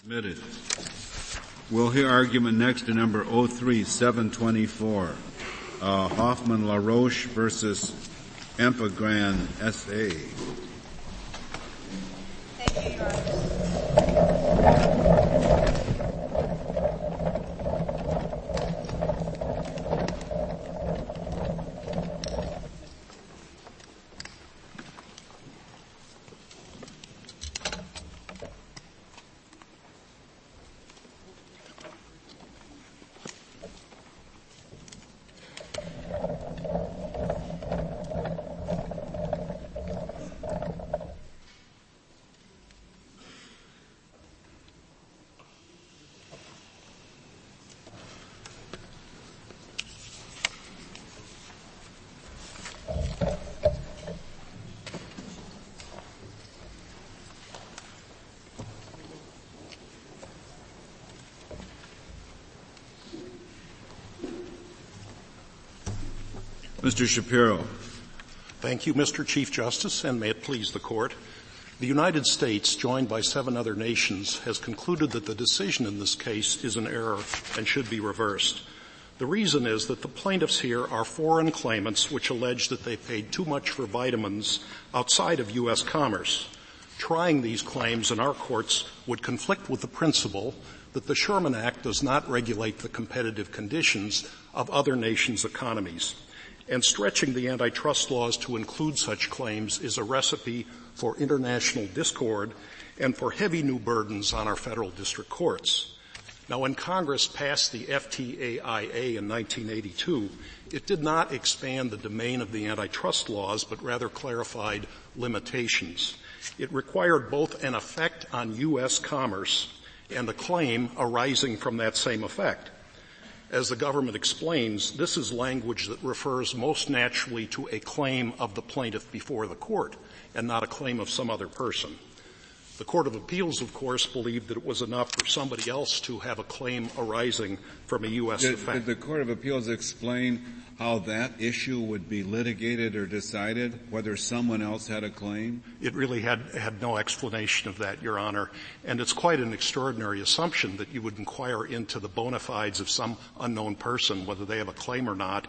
Submitted. We'll hear argument next to number 03724. Uh, Hoffman LaRoche versus Empagran SA. Mr. Shapiro. Thank you, Mr. Chief Justice, and may it please the Court. The United States, joined by seven other nations, has concluded that the decision in this case is an error and should be reversed. The reason is that the plaintiffs here are foreign claimants which allege that they paid too much for vitamins outside of U.S. commerce. Trying these claims in our courts would conflict with the principle that the Sherman Act does not regulate the competitive conditions of other nations' economies and stretching the antitrust laws to include such claims is a recipe for international discord and for heavy new burdens on our federal district courts. Now when Congress passed the FTAIA in 1982, it did not expand the domain of the antitrust laws, but rather clarified limitations. It required both an effect on U.S. commerce and a claim arising from that same effect. As the government explains, this is language that refers most naturally to a claim of the plaintiff before the court and not a claim of some other person. The Court of Appeals, of course, believed that it was enough for somebody else to have a claim arising from a U.S. Did, effect. did the Court of Appeals explain how that issue would be litigated or decided, whether someone else had a claim? It really had, had no explanation of that, Your Honor. And it's quite an extraordinary assumption that you would inquire into the bona fides of some unknown person, whether they have a claim or not.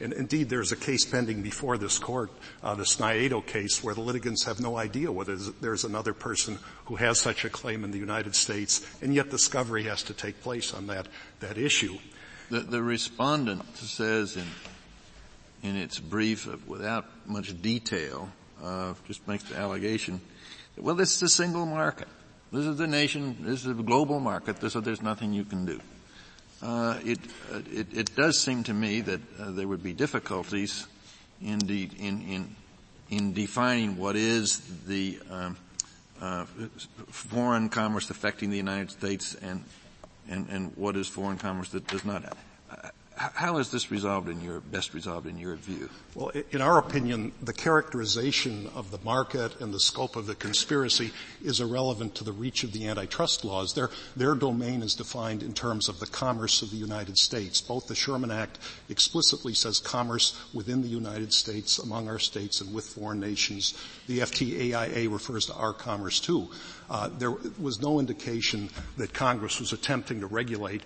And indeed, there's a case pending before this court, uh, the Sniado case, where the litigants have no idea whether there's another person who has such a claim in the United States, and yet discovery has to take place on that, that issue. The, the respondent says in, in its brief, uh, without much detail, uh, just makes the allegation, well, this is a single market. This is the nation, this is a global market, so there's nothing you can do. Uh, it, uh, it, it, does seem to me that uh, there would be difficulties in, de- in, in, in defining what is the um, uh, foreign commerce affecting the United States and, and, and what is foreign commerce that does not. How is this resolved in your, best resolved in your view? Well, in our opinion, the characterization of the market and the scope of the conspiracy is irrelevant to the reach of the antitrust laws. Their, their domain is defined in terms of the commerce of the United States. Both the Sherman Act explicitly says commerce within the United States, among our states, and with foreign nations. The FTAIA refers to our commerce too. Uh, there was no indication that Congress was attempting to regulate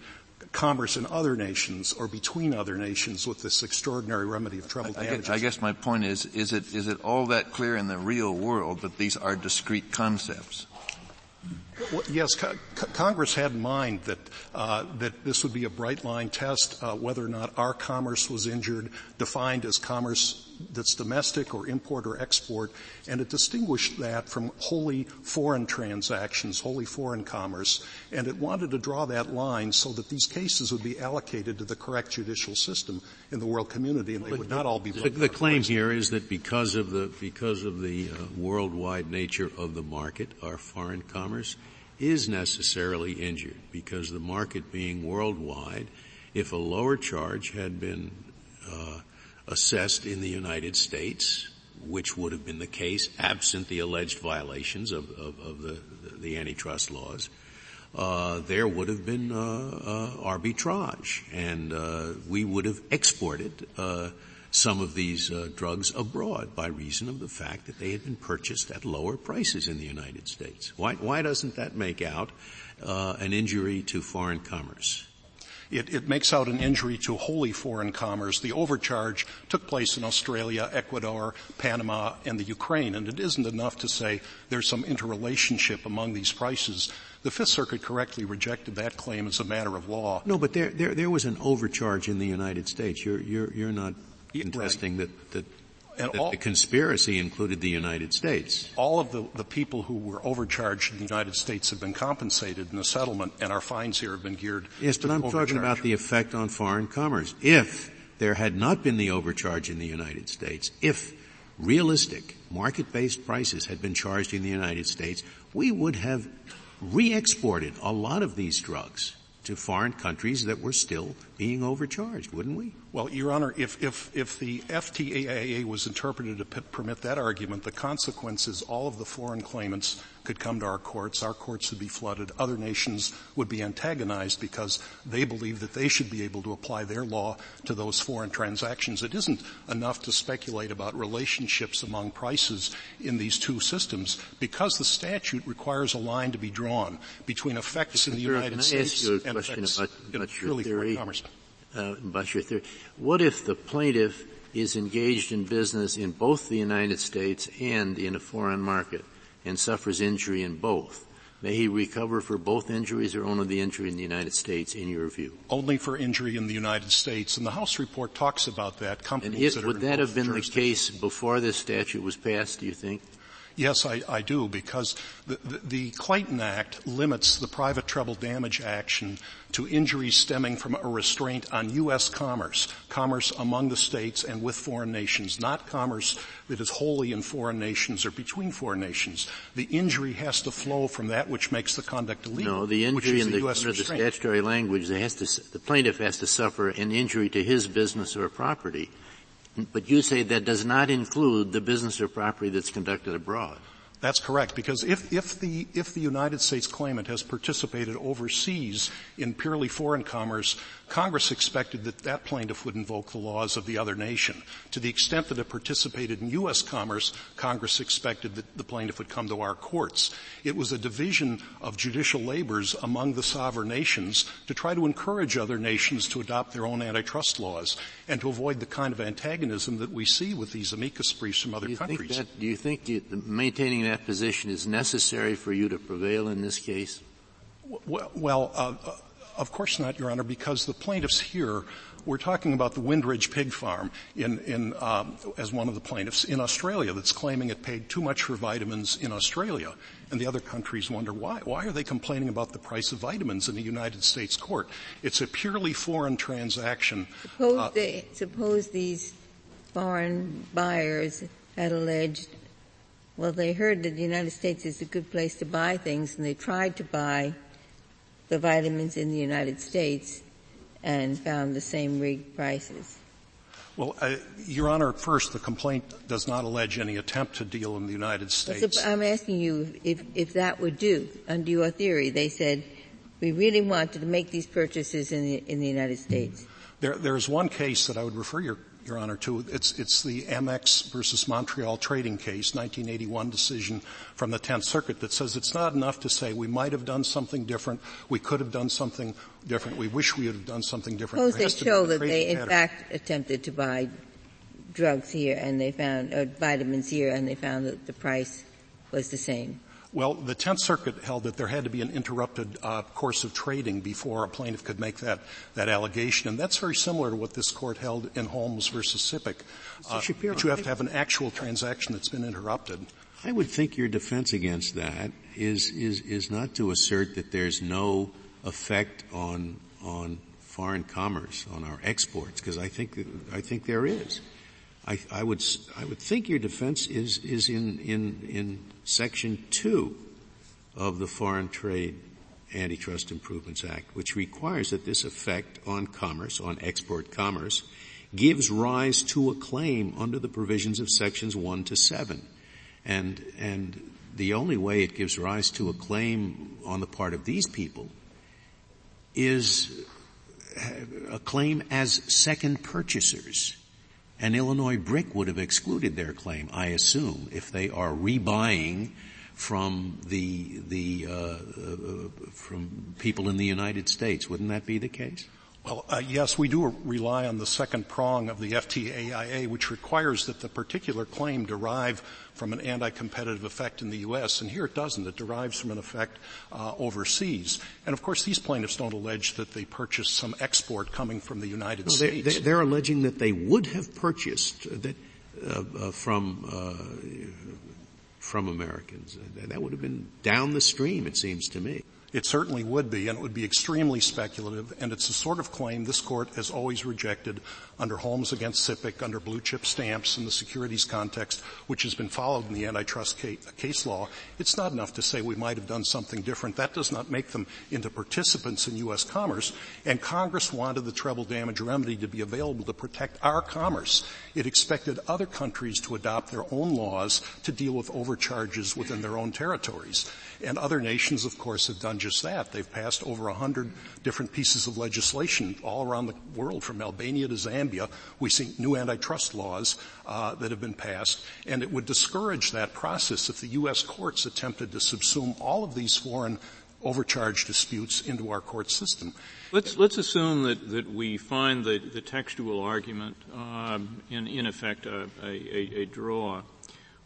commerce in other nations or between other nations with this extraordinary remedy of trouble I, damages. I guess my point is, is it, is it all that clear in the real world that these are discrete concepts? Well, yes, co- Congress had in mind that uh, that this would be a bright line test, uh, whether or not our commerce was injured, defined as commerce that's domestic or import or export, and it distinguished that from wholly foreign transactions, wholly foreign commerce, and it wanted to draw that line so that these cases would be allocated to the correct judicial system in the world community, and they would not all be. The, the claim here is that because of the because of the uh, worldwide nature of the market, our foreign commerce is necessarily injured because the market being worldwide, if a lower charge had been uh, assessed in the United States, which would have been the case absent the alleged violations of, of, of the, the, antitrust laws, uh, there would have been uh, uh arbitrage, and uh, we would have exported uh, some of these drugs abroad by reason of the fact that they had been purchased at lower prices in the United States. Why, why doesn't that make out uh, an injury to foreign commerce. It, it, makes out an injury to wholly foreign commerce. The overcharge took place in Australia, Ecuador, Panama, and the Ukraine, and it isn't enough to say there's some interrelationship among these prices. The Fifth Circuit correctly rejected that claim as a matter of law. No, but there, there, there was an overcharge in the United States. You're, you're, you're not contesting right. that, that and all, the conspiracy included the United States. All of the, the people who were overcharged in the United States have been compensated in the settlement, and our fines here have been geared. Yes, but I'm overcharge. talking about the effect on foreign commerce. If there had not been the overcharge in the United States, if realistic market-based prices had been charged in the United States, we would have re-exported a lot of these drugs to foreign countries that were still being overcharged, wouldn't we? Well, Your Honor, if, if, if the FTAA was interpreted to p- permit that argument, the consequence is all of the foreign claimants could come to our courts, our courts would be flooded, other nations would be antagonized because they believe that they should be able to apply their law to those foreign transactions. It isn't enough to speculate about relationships among prices in these two systems because the statute requires a line to be drawn between effects in the United States and effects about, about in your theory, commerce. Uh, about your theory. What if the plaintiff is engaged in business in both the United States and in a foreign market? And suffers injury in both, may he recover for both injuries or only the injury in the United States, in your view? Only for injury in the United States, and the House report talks about that. Companies and it, would that have been the case before this statute was passed? Do you think? Yes, I, I do, because the, the, the, Clayton Act limits the private treble damage action to injuries stemming from a restraint on U.S. commerce, commerce among the states and with foreign nations, not commerce that is wholly in foreign nations or between foreign nations. The injury has to flow from that which makes the conduct illegal. No, the injury in the, the, under the statutory language, to, the plaintiff has to suffer an injury to his business or property but you say that does not include the business or property that's conducted abroad. That's correct, because if, if the, if the United States claimant has participated overseas in purely foreign commerce, Congress expected that that plaintiff would invoke the laws of the other nation. To the extent that it participated in U.S. commerce, Congress expected that the plaintiff would come to our courts. It was a division of judicial labors among the sovereign nations to try to encourage other nations to adopt their own antitrust laws and to avoid the kind of antagonism that we see with these amicus briefs from other do countries. That, do you think maintaining that position is necessary for you to prevail in this case? Well, well uh, uh, of course not, Your Honor, because the plaintiffs here, we're talking about the Windridge Pig Farm in, in, um, as one of the plaintiffs in Australia that's claiming it paid too much for vitamins in Australia. And the other countries wonder why. Why are they complaining about the price of vitamins in the United States court? It's a purely foreign transaction. Suppose, uh, they, suppose these foreign buyers had alleged well, they heard that the United States is a good place to buy things, and they tried to buy the vitamins in the United States and found the same rigged prices. Well, uh, Your Honor, first, the complaint does not allege any attempt to deal in the United States. I'm asking you if, if that would do, under your theory. They said, we really wanted to make these purchases in the, in the United States. There, there's one case that I would refer your your Honor, too. it's it's the Amax versus Montreal trading case, 1981 decision from the Tenth Circuit that says it's not enough to say we might have done something different, we could have done something different, we wish we had done something different. Suppose they show that they in fact attempted to buy drugs here and they found or vitamins here and they found that the price was the same. Well, the Tenth Circuit held that there had to be an interrupted uh, course of trading before a plaintiff could make that that allegation, and that's very similar to what this court held in Holmes versus SIPC. Uh, Shapiro, that you have to have an actual transaction that's been interrupted. I would think your defense against that is is is not to assert that there's no effect on on foreign commerce on our exports, because I think I think there is. I, I, would I would think your defense is is in in in section two of the Foreign Trade Antitrust Improvements Act, which requires that this effect on commerce, on export commerce, gives rise to a claim under the provisions of sections one to seven, and and the only way it gives rise to a claim on the part of these people is a claim as second purchasers. And Illinois Brick would have excluded their claim, I assume, if they are rebuying from the the uh, uh, from people in the United States. Wouldn't that be the case? Well, uh, yes, we do rely on the second prong of the FTAIA, which requires that the particular claim derive from an anti-competitive effect in the U.S. And here it doesn't. It derives from an effect uh, overseas. And of course, these plaintiffs don't allege that they purchased some export coming from the United no, States. They, are alleging that they would have purchased that uh, uh, from uh, from Americans. That would have been down the stream, it seems to me. It certainly would be, and it would be extremely speculative, and it's the sort of claim this court has always rejected under Holmes against SIPC, under blue chip stamps in the securities context, which has been followed in the antitrust case, law. It's not enough to say we might have done something different. That does not make them into participants in U.S. commerce, and Congress wanted the treble damage remedy to be available to protect our commerce. It expected other countries to adopt their own laws to deal with overcharges within their own territories. And other nations, of course, have done just that. They've passed over a hundred different pieces of legislation all around the world, from Albania to Zambia. We see new antitrust laws uh, that have been passed, and it would discourage that process if the U.S. courts attempted to subsume all of these foreign overcharge disputes into our court system. Let's, let's assume that, that we find the, the textual argument um, in, in effect a, a, a draw.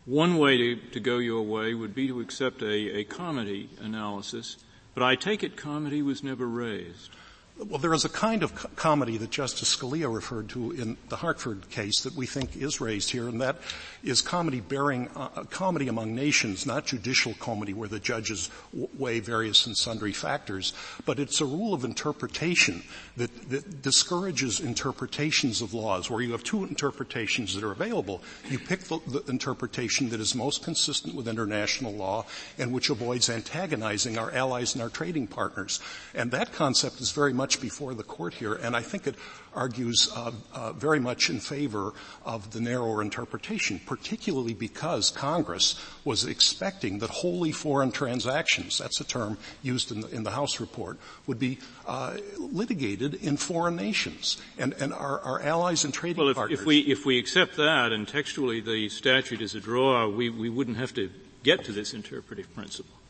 One way to, to go your way would be to accept a, a comity analysis, but I take it comity was never raised. Well, there is a kind of comity that Justice Scalia referred to in the Hartford case that we think is raised here, and that is comity bearing uh, comity among nations, not judicial comity where the judges weigh various and sundry factors, but it's a rule of interpretation that, that discourages interpretations of laws where you have two interpretations that are available. You pick the, the interpretation that is most consistent with international law and which avoids antagonizing our allies and our trading partners. And that concept is very much much before the court here, and I think it argues uh, uh, very much in favor of the narrower interpretation, particularly because Congress was expecting that wholly foreign transactions, that's a term used in the, in the House report, would be uh, litigated in foreign nations. And, and our, our allies and trading well, if, partners. If we, if we accept that and textually the statute is a draw, we, we wouldn't have to get to this interpretive principle.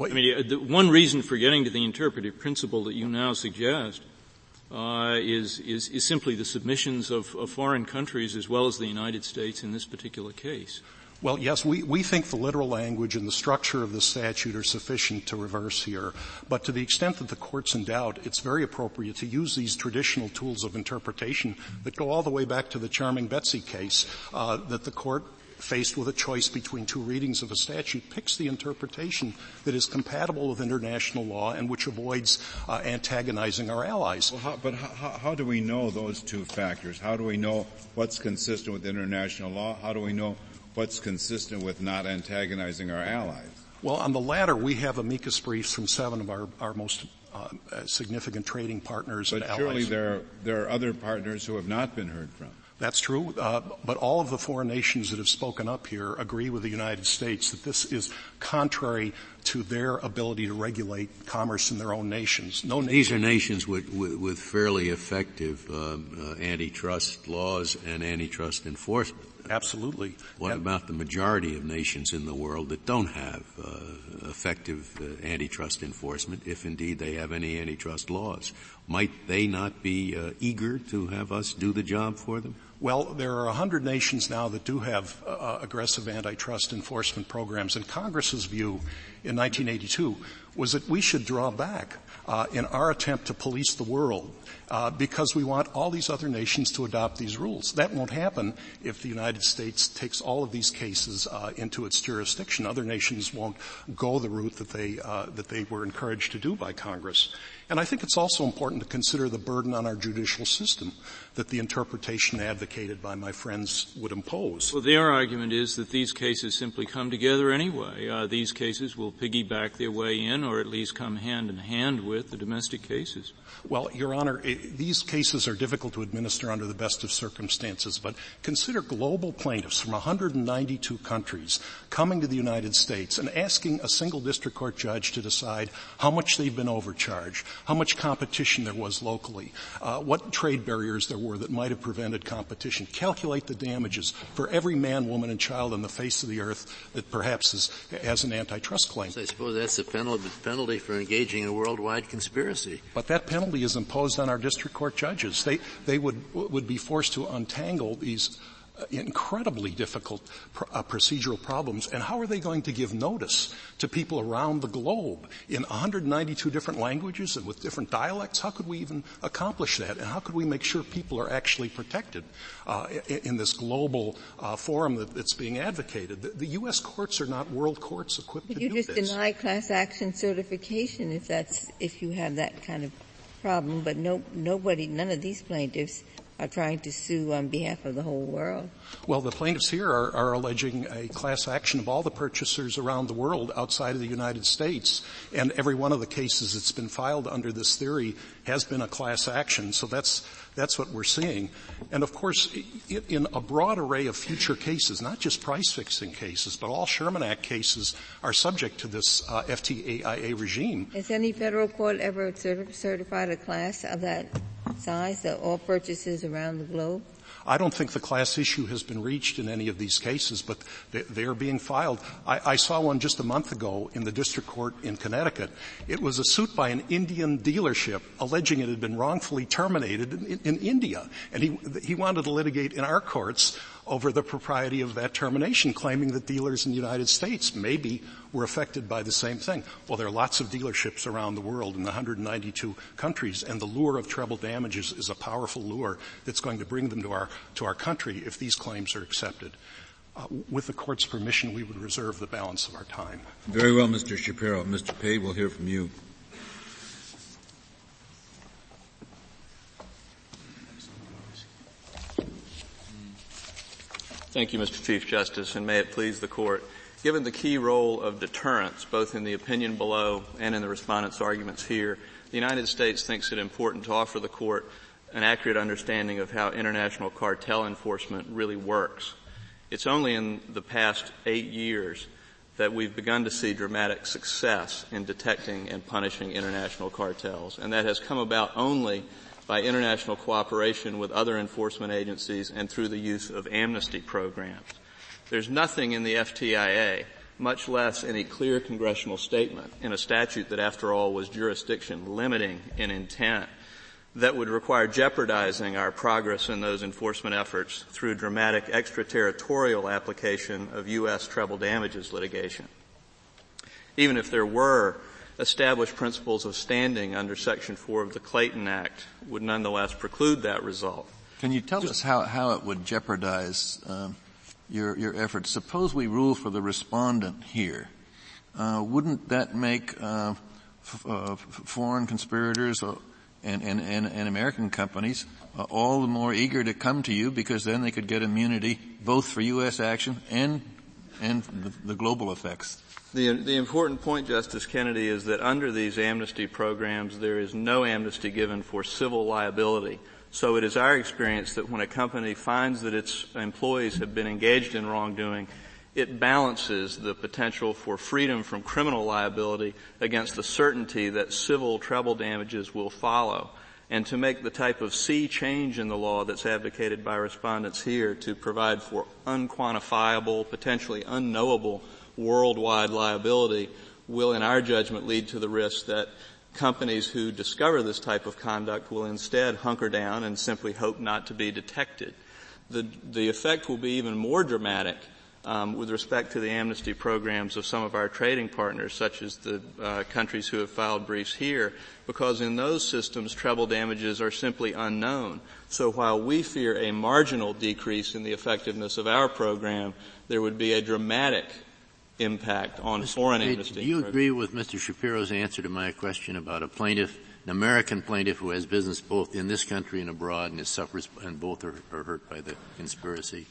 I mean, the one reason for getting to the interpretive principle that you now suggest uh, is, is, is simply the submissions of, of, foreign countries as well as the United States in this particular case. Well, yes, we, we think the literal language and the structure of the statute are sufficient to reverse here. But to the extent that the court's in doubt, it's very appropriate to use these traditional tools of interpretation that go all the way back to the Charming Betsy case uh, that the court faced with a choice between two readings of a statute, picks the interpretation that is compatible with international law and which avoids uh, antagonizing our allies. Well, how, but how, how do we know those two factors? How do we know what's consistent with international law? How do we know what's consistent with not antagonizing our allies? Well, on the latter, we have amicus briefs from seven of our, our most uh, significant trading partners but surely there, there are other partners who have not been heard from. That's true, uh, but all of the foreign nations that have spoken up here agree with the United States that this is contrary to their ability to regulate commerce in their own nations. No These are nations with, with, with fairly effective um, uh, antitrust laws and antitrust enforcement. Absolutely. What and about the majority of nations in the world that don't have uh, effective uh, antitrust enforcement, if indeed they have any antitrust laws? Might they not be uh, eager to have us do the job for them? Well, there are 100 nations now that do have uh, aggressive antitrust enforcement programs, and Congress's view in 1982 was that we should draw back uh, in our attempt to police the world uh, because we want all these other nations to adopt these rules. That won't happen if the United States takes all of these cases uh, into its jurisdiction. Other nations won't go the route that they uh, that they were encouraged to do by Congress. And I think it's also important to consider the burden on our judicial system that the interpretation advocated by my friends would impose. Well, their argument is that these cases simply come together anyway. Uh, these cases will piggyback their way in, or at least come hand in hand with the domestic cases? Well, Your Honor, it, these cases are difficult to administer under the best of circumstances, but consider global plaintiffs from 192 countries coming to the United States and asking a single district court judge to decide how much they've been overcharged, how much competition there was locally, uh, what trade barriers there were that might have prevented competition, calculate the damages for every man, woman, and child on the face of the earth that perhaps is, has an antitrust claim. So I suppose that's the penalty for engaging in a worldwide conspiracy. But that penalty is imposed on our district court judges. They, they would, would be forced to untangle these incredibly difficult uh, procedural problems. And how are they going to give notice to people around the globe in 192 different languages and with different dialects? How could we even accomplish that? And how could we make sure people are actually protected uh, in, in, this global uh, forum that, that's being advocated? The, the, U.S. courts are not world courts equipped but to do this. You just deny class action certification if that's if you have that kind of problem. But no, nobody, none of these plaintiffs are trying to sue on behalf of the whole world. Well, the plaintiffs here are, are, alleging a class action of all the purchasers around the world outside of the United States, and every one of the cases that's been filed under this theory has been a class action. So that's that's what we're seeing. And of course, in a broad array of future cases, not just price fixing cases, but all Sherman Act cases are subject to this uh, FTAIA regime. Has any federal court ever certified a class of that size, that all purchases around the globe? I don't think the class issue has been reached in any of these cases, but they, are being filed. I, I, saw one just a month ago in the district court in Connecticut. It was a suit by an Indian dealership alleging it had been wrongfully terminated in, in India, and he he wanted to litigate in our courts over the propriety of that termination, claiming that dealers in the United States maybe were affected by the same thing. Well, there are lots of dealerships around the world in the 192 countries, and the lure of treble damages is a powerful lure that's going to bring them to our, to our country if these claims are accepted. Uh, with the court's permission, we would reserve the balance of our time. Very well, Mr. Shapiro. Mr. Pate, we'll hear from you. Thank you, Mr. Chief Justice, and may it please the court. Given the key role of deterrence, both in the opinion below and in the respondent's arguments here, the United States thinks it important to offer the court an accurate understanding of how international cartel enforcement really works. It's only in the past eight years that we've begun to see dramatic success in detecting and punishing international cartels, and that has come about only by international cooperation with other enforcement agencies and through the use of amnesty programs. There's nothing in the FTIA, much less any clear congressional statement in a statute that after all was jurisdiction limiting in intent that would require jeopardizing our progress in those enforcement efforts through dramatic extraterritorial application of U.S. treble damages litigation. Even if there were established principles of standing under Section 4 of the Clayton Act would nonetheless preclude that result. Can you tell us how, how it would jeopardize um, your, your efforts? Suppose we rule for the respondent here. Uh, wouldn't that make uh, f- uh, foreign conspirators and, and, and, and American companies uh, all the more eager to come to you because then they could get immunity both for U.S. action and and the, the global effects? The, the important point, Justice Kennedy, is that under these amnesty programs, there is no amnesty given for civil liability. So it is our experience that when a company finds that its employees have been engaged in wrongdoing, it balances the potential for freedom from criminal liability against the certainty that civil treble damages will follow. And to make the type of sea change in the law that's advocated by respondents here to provide for unquantifiable, potentially unknowable worldwide liability will in our judgment lead to the risk that companies who discover this type of conduct will instead hunker down and simply hope not to be detected. The, the effect will be even more dramatic um, with respect to the amnesty programs of some of our trading partners, such as the uh, countries who have filed briefs here, because in those systems, treble damages are simply unknown. So while we fear a marginal decrease in the effectiveness of our program, there would be a dramatic impact on Mr. foreign Pate, amnesty. Do you agree with Mr. Shapiro's answer to my question about a plaintiff, an American plaintiff who has business both in this country and abroad and suffers and both are, are hurt by the conspiracy?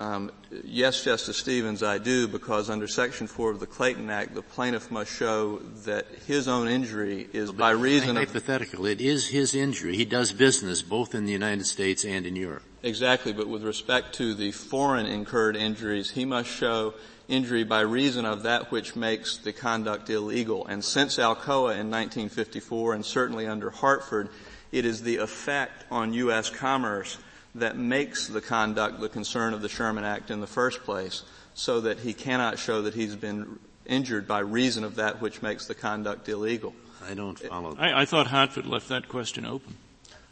Um, yes, Justice Stevens, I do, because under Section 4 of the Clayton Act, the plaintiff must show that his own injury is by reason of... Hypothetical. It is his injury. He does business both in the United States and in Europe. Exactly, but with respect to the foreign incurred injuries, he must show injury by reason of that which makes the conduct illegal. And since Alcoa in 1954, and certainly under Hartford, it is the effect on U.S. commerce that makes the conduct the concern of the Sherman Act in the first place, so that he cannot show that he's been injured by reason of that which makes the conduct illegal. I don't follow. I, I thought Hartford left that question open.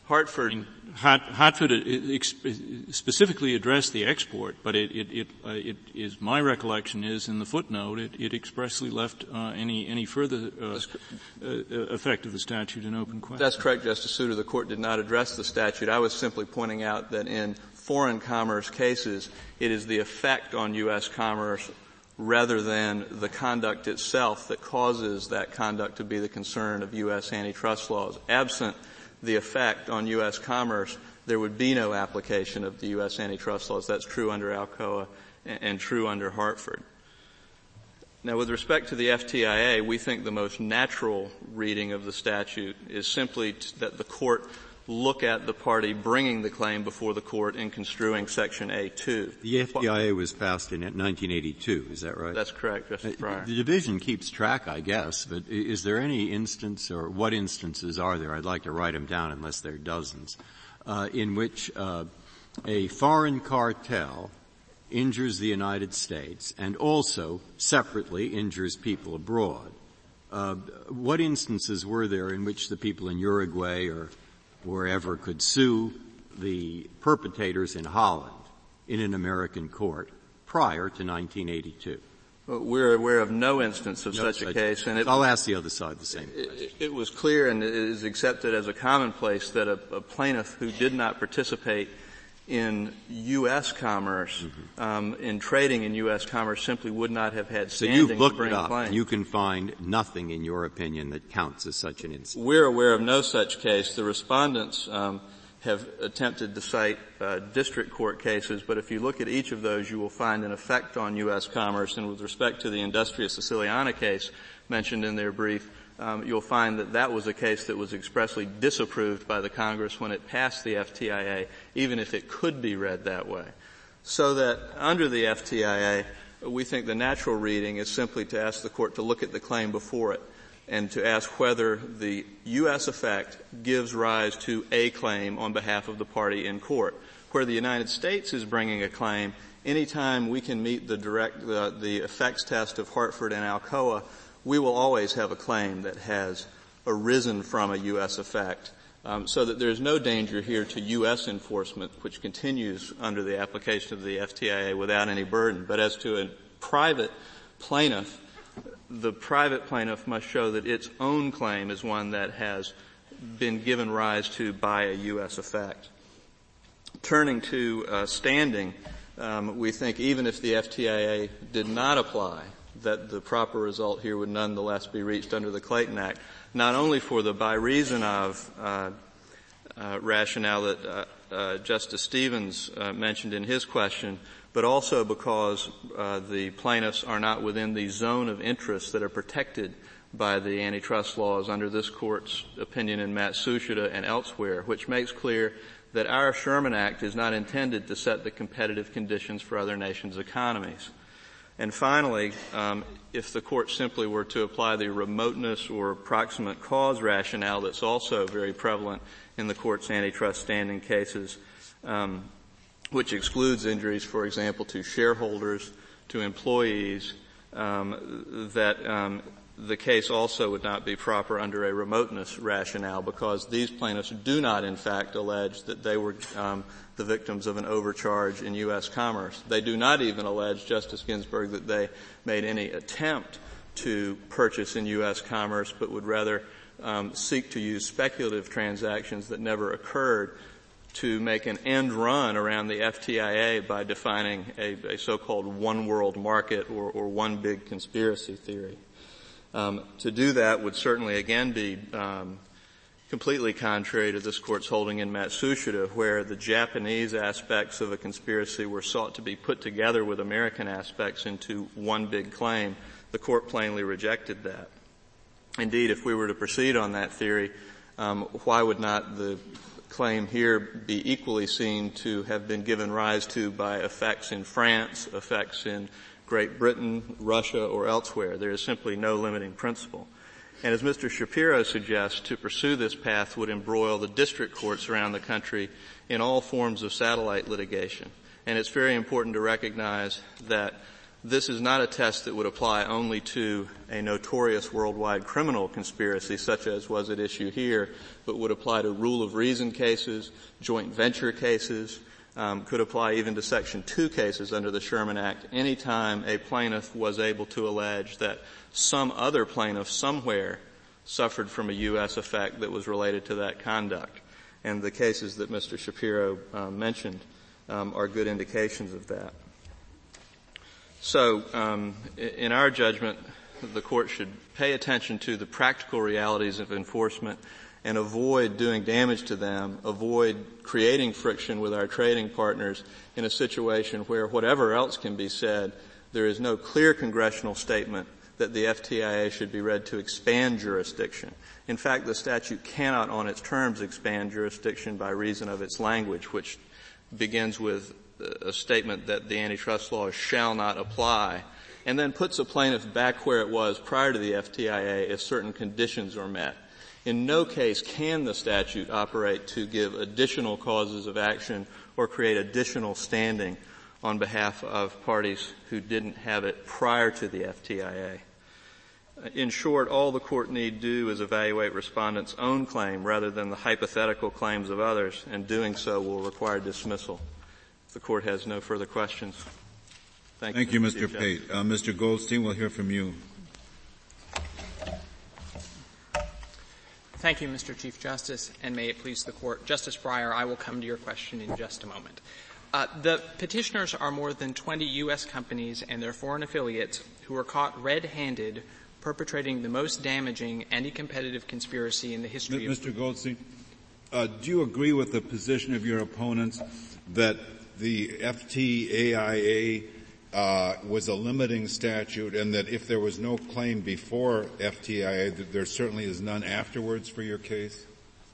Hartford. I mean, Hartford specifically addressed the export, but it, it, it, uh, it is my recollection is in the footnote it, it expressly left uh, any any further uh, uh, effect of the statute in open question. That's correct, Justice Souter. The court did not address the statute. I was simply pointing out that in foreign commerce cases, it is the effect on U.S. commerce rather than the conduct itself that causes that conduct to be the concern of U.S. antitrust laws. Absent the effect on U.S. commerce, there would be no application of the U.S. antitrust laws. That's true under Alcoa and, and true under Hartford. Now, with respect to the FTIA, we think the most natural reading of the statute is simply t- that the court look at the party bringing the claim before the court in construing Section A2. The FTIA was passed in 1982, is that right? That's correct, Justice Breyer. The division keeps track, I guess, but is there any instance, or what instances are there, I'd like to write them down unless there are dozens, uh, in which uh, a foreign cartel injures the United States and also separately injures people abroad. Uh, what instances were there in which the people in Uruguay or wherever could sue the perpetrators in Holland in an American court prior to 1982. we're aware of no instance of no such, such, a case, and it, I'll ask the other side the same it, it, was clear and it is accepted as a commonplace that a, a plaintiff who did not participate in U.S. commerce, mm-hmm. um, in trading in U.S. commerce, simply would not have had standing so you've looked to bring it up. And you can find nothing, in your opinion, that counts as such an instance. We're aware of no such case. The respondents um, have attempted to cite uh, district court cases, but if you look at each of those, you will find an effect on U.S. commerce. And with respect to the Industria Siciliana case mentioned in their brief, um, you'll find that that was a case that was expressly disapproved by the Congress when it passed the FTIA, even if it could be read that way. So that under the FTIA, we think the natural reading is simply to ask the court to look at the claim before it and to ask whether the U.S. effect gives rise to a claim on behalf of the party in court. Where the United States is bringing a claim, anytime we can meet the direct, the, the effects test of Hartford and Alcoa, we will always have a claim that has arisen from a U.S. effect. Um, so that there's no danger here to U.S. enforcement, which continues under the application of the FTIA without any burden. But as to a private plaintiff, the private plaintiff must show that its own claim is one that has been given rise to by a U.S. effect. Turning to uh, standing, um, we think even if the FTIA did not apply, that the proper result here would nonetheless be reached under the Clayton Act, not only for the by reason of uh, uh, rationale that uh, uh Justice Stevens uh, mentioned in his question, but also because uh, the plaintiffs are not within the zone of interest that are protected by the antitrust laws under this court's opinion in Matsushita and elsewhere, which makes clear that our Sherman Act is not intended to set the competitive conditions for other nations' economies. And finally, um, if the court simply were to apply the remoteness or proximate cause rationale that's also very prevalent in the court's antitrust standing cases, um, which excludes injuries, for example, to shareholders, to employees, um, that um, the case also would not be proper under a remoteness rationale because these plaintiffs do not, in fact, allege that they were um, the victims of an overcharge in U.S. commerce. They do not even allege, Justice Ginsburg, that they made any attempt to purchase in U.S. commerce, but would rather um, seek to use speculative transactions that never occurred to make an end run around the FTIA by defining a, a so-called one world market or, or, one big conspiracy theory. Um, to do that would certainly again be um, completely contrary to this court's holding in Matsushita, where the Japanese aspects of a conspiracy were sought to be put together with American aspects into one big claim. The court plainly rejected that. Indeed, if we were to proceed on that theory, um, why would not the claim here be equally seen to have been given rise to by effects in France, effects in Great Britain, Russia, or elsewhere? There is simply no limiting principle. And as Mr. Shapiro suggests, to pursue this path would embroil the district courts around the country in all forms of satellite litigation. And it's very important to recognize that this is not a test that would apply only to a notorious worldwide criminal conspiracy such as was at issue here, but would apply to rule of reason cases, joint venture cases, um, could apply even to Section 2 cases under the Sherman Act anytime a plaintiff was able to allege that some other plaintiff somewhere suffered from a U.S. effect that was related to that conduct. And the cases that Mr. Shapiro uh, mentioned um, are good indications of that. So, um, in our judgment, the court should pay attention to the practical realities of enforcement and avoid doing damage to them, avoid creating friction with our trading partners in a situation where whatever else can be said, there is no clear congressional statement that the FTIA should be read to expand jurisdiction. In fact, the statute cannot on its terms expand jurisdiction by reason of its language, which begins with a statement that the antitrust laws shall not apply, and then puts a plaintiff back where it was prior to the FTIA if certain conditions are met. In no case can the statute operate to give additional causes of action or create additional standing on behalf of parties who didn't have it prior to the FTIA. In short, all the court need do is evaluate respondents' own claim rather than the hypothetical claims of others, and doing so will require dismissal the court has no further questions. Thank, Thank you, Mr. Mr. Pate. Uh, Mr. Goldstein, we'll hear from you. Thank you, Mr. Chief Justice, and may it please the court. Justice Breyer, I will come to your question in just a moment. Uh, the petitioners are more than 20 U.S. companies and their foreign affiliates who were caught red-handed perpetrating the most damaging anti-competitive conspiracy in the history M- of... Mr. Goldstein, uh, do you agree with the position of your opponents that the FTAIA uh, was a limiting statute and that if there was no claim before that there certainly is none afterwards for your case?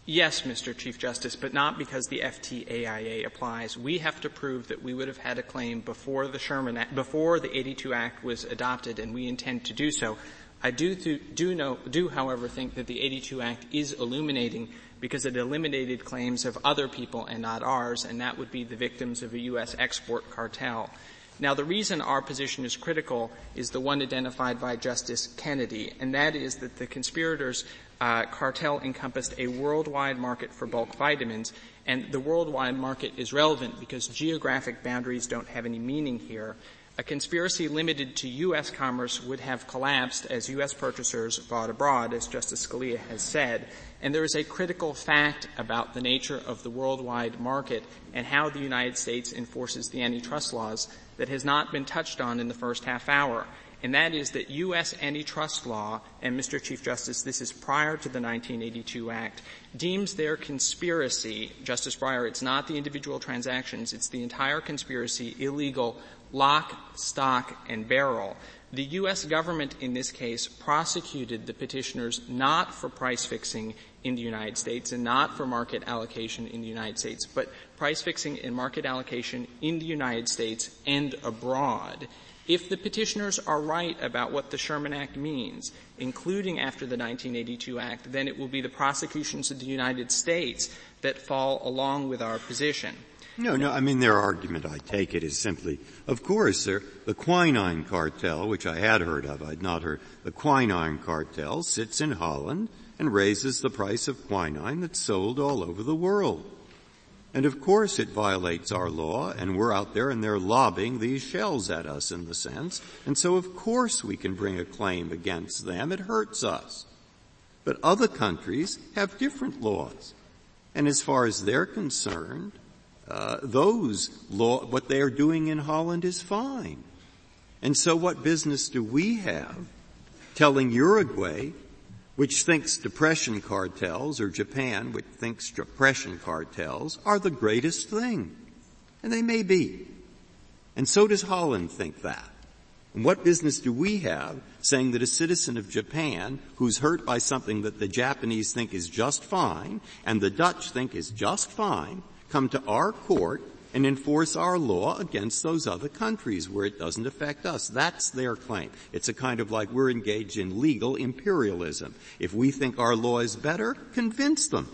Yes, Mr. Chief Justice, but not because the FTAIA applies. We have to prove that we would have had a claim before the Sherman Act, before the 82 Act was adopted, and we intend to do so. I do, do know, do however think that the 82 Act is illuminating because it eliminated claims of other people and not ours, and that would be the victims of a U.S. export cartel. Now, the reason our position is critical is the one identified by Justice Kennedy, and that is that the conspirators' uh, cartel encompassed a worldwide market for bulk vitamins, and the worldwide market is relevant because geographic boundaries don't have any meaning here. A conspiracy limited to U.S. commerce would have collapsed as U.S. purchasers bought abroad, as Justice Scalia has said, and there is a critical fact about the nature of the worldwide market and how the United States enforces the antitrust laws that has not been touched on in the first half hour. And that is that U.S. antitrust law, and Mr. Chief Justice, this is prior to the 1982 Act, deems their conspiracy, Justice Breyer, it's not the individual transactions, it's the entire conspiracy illegal, lock, stock, and barrel. The U.S. government in this case prosecuted the petitioners not for price fixing in the United States and not for market allocation in the United States, but price fixing and market allocation in the United States and abroad. If the petitioners are right about what the Sherman Act means, including after the 1982 Act, then it will be the prosecutions of the United States that fall along with our position. No, no, I mean their argument, I take it, is simply, of course, sir, the quinine cartel, which I had heard of, I'd not heard, the quinine cartel sits in Holland and raises the price of quinine that's sold all over the world. And of course it violates our law, and we're out there and they're lobbing these shells at us in the sense, and so of course we can bring a claim against them. It hurts us. But other countries have different laws. And as far as they're concerned, uh, those law, what they are doing in Holland is fine. And so what business do we have telling Uruguay which thinks depression cartels, or Japan, which thinks depression cartels, are the greatest thing. And they may be. And so does Holland think that. And what business do we have saying that a citizen of Japan who's hurt by something that the Japanese think is just fine and the Dutch think is just fine come to our court and enforce our law against those other countries where it doesn't affect us. That's their claim. It's a kind of like we're engaged in legal imperialism. If we think our law is better, convince them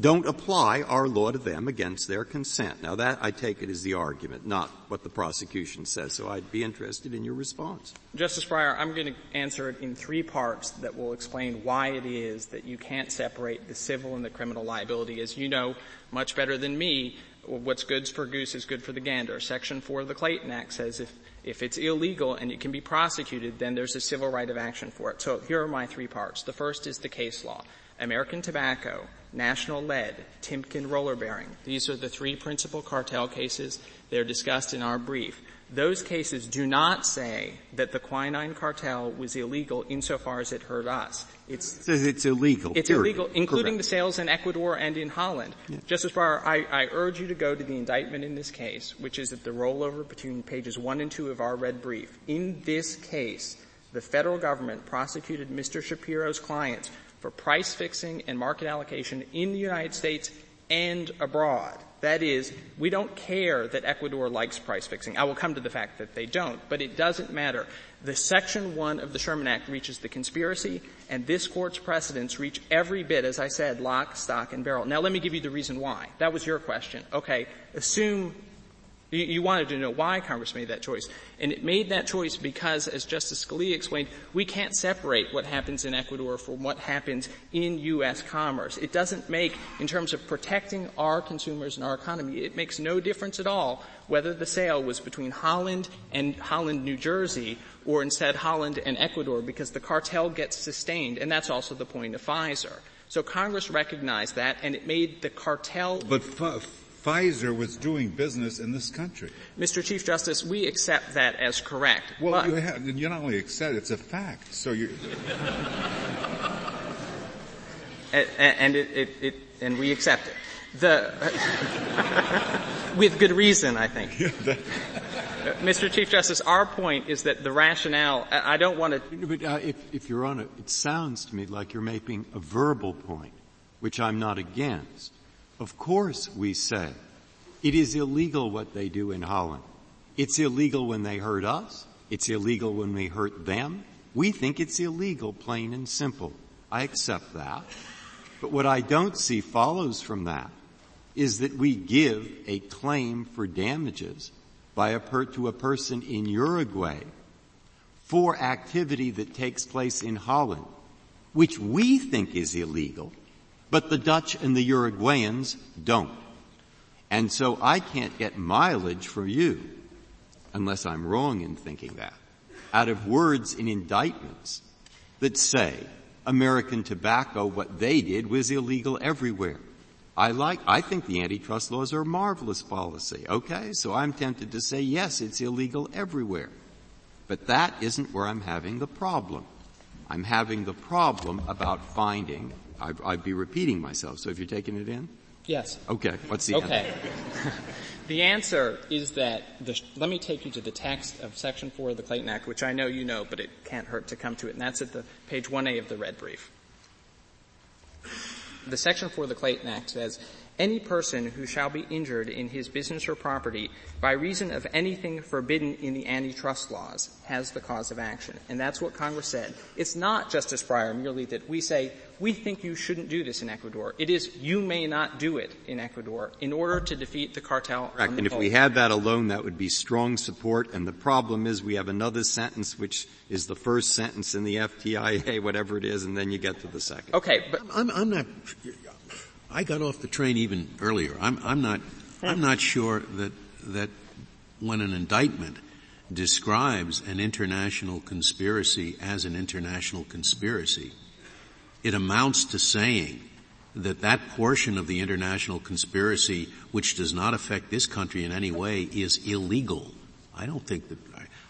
don't apply our law to them against their consent. Now that, I take it, is the argument, not what the prosecution says. So I'd be interested in your response. Justice Breyer, I'm going to answer it in three parts that will explain why it is that you can't separate the civil and the criminal liability. As you know much better than me, what's good for goose is good for the gander. Section 4 of the Clayton Act says if, if it's illegal and it can be prosecuted, then there's a civil right of action for it. So here are my three parts. The first is the case law. American Tobacco, National Lead, Timken Roller Bearing. These are the three principal cartel cases. They're discussed in our brief. Those cases do not say that the quinine cartel was illegal insofar as it hurt us. It's, it's illegal. It's period. illegal, including Correct. the sales in Ecuador and in Holland. Yeah. Justice Breyer, I, I urge you to go to the indictment in this case, which is at the rollover between pages one and two of our red brief. In this case, the federal government prosecuted Mr. Shapiro's clients for price fixing and market allocation in the United States and abroad. That is, we don't care that Ecuador likes price fixing. I will come to the fact that they don't, but it doesn't matter. The section one of the Sherman Act reaches the conspiracy, and this court's precedents reach every bit, as I said, lock, stock, and barrel. Now let me give you the reason why. That was your question. Okay, assume you, you, wanted to know why Congress made that choice. And it made that choice because, as Justice Scalia explained, we can't separate what happens in Ecuador from what happens in U.S. commerce. It doesn't make, in terms of protecting our consumers and our economy, it makes no difference at all whether the sale was between Holland and Holland, New Jersey, or instead Holland and Ecuador, because the cartel gets sustained, and that's also the point of Pfizer. So Congress recognized that, and it made the cartel. But Pfizer was doing business in this country. Mr. Chief Justice, we accept that as correct. Well, you, have, you not only accept it's a fact. So you. and, and it, it, it, and we accept it. The with good reason, I think. Mr. Chief Justice, our point is that the rationale. I don't want to. But uh, if, if on it, it sounds to me like you're making a verbal point, which I'm not against. Of course we say it is illegal what they do in Holland. It's illegal when they hurt us. It's illegal when we hurt them. We think it's illegal, plain and simple. I accept that. But what I don't see follows from that is that we give a claim for damages by a per- to a person in Uruguay for activity that takes place in Holland, which we think is illegal, but the Dutch and the Uruguayans don't. And so I can't get mileage from you, unless I'm wrong in thinking that, out of words in indictments that say American tobacco, what they did was illegal everywhere. I like, I think the antitrust laws are a marvelous policy, okay? So I'm tempted to say yes, it's illegal everywhere. But that isn't where I'm having the problem. I'm having the problem about finding I'd, I'd, be repeating myself. So if you're taking it in? Yes. Okay. What's the answer? okay. answer? the answer is that the, let me take you to the text of Section 4 of the Clayton Act, which I know you know, but it can't hurt to come to it, and that's at the page 1A of the red brief. The Section 4 of the Clayton Act says, any person who shall be injured in his business or property by reason of anything forbidden in the antitrust laws has the cause of action. And that's what Congress said. It's not, Justice Breyer, merely that we say, we think you shouldn't do this in Ecuador. It is, you may not do it in Ecuador in order to defeat the cartel. Correct. And if we had that alone, that would be strong support. And the problem is we have another sentence which is the first sentence in the FTIA, whatever it is, and then you get to the second. Okay, but I'm, I'm not, I got off the train even earlier. I'm, I'm not, I'm not sure that, that when an indictment describes an international conspiracy as an international conspiracy, it amounts to saying that that portion of the international conspiracy which does not affect this country in any way is illegal. I don't think that,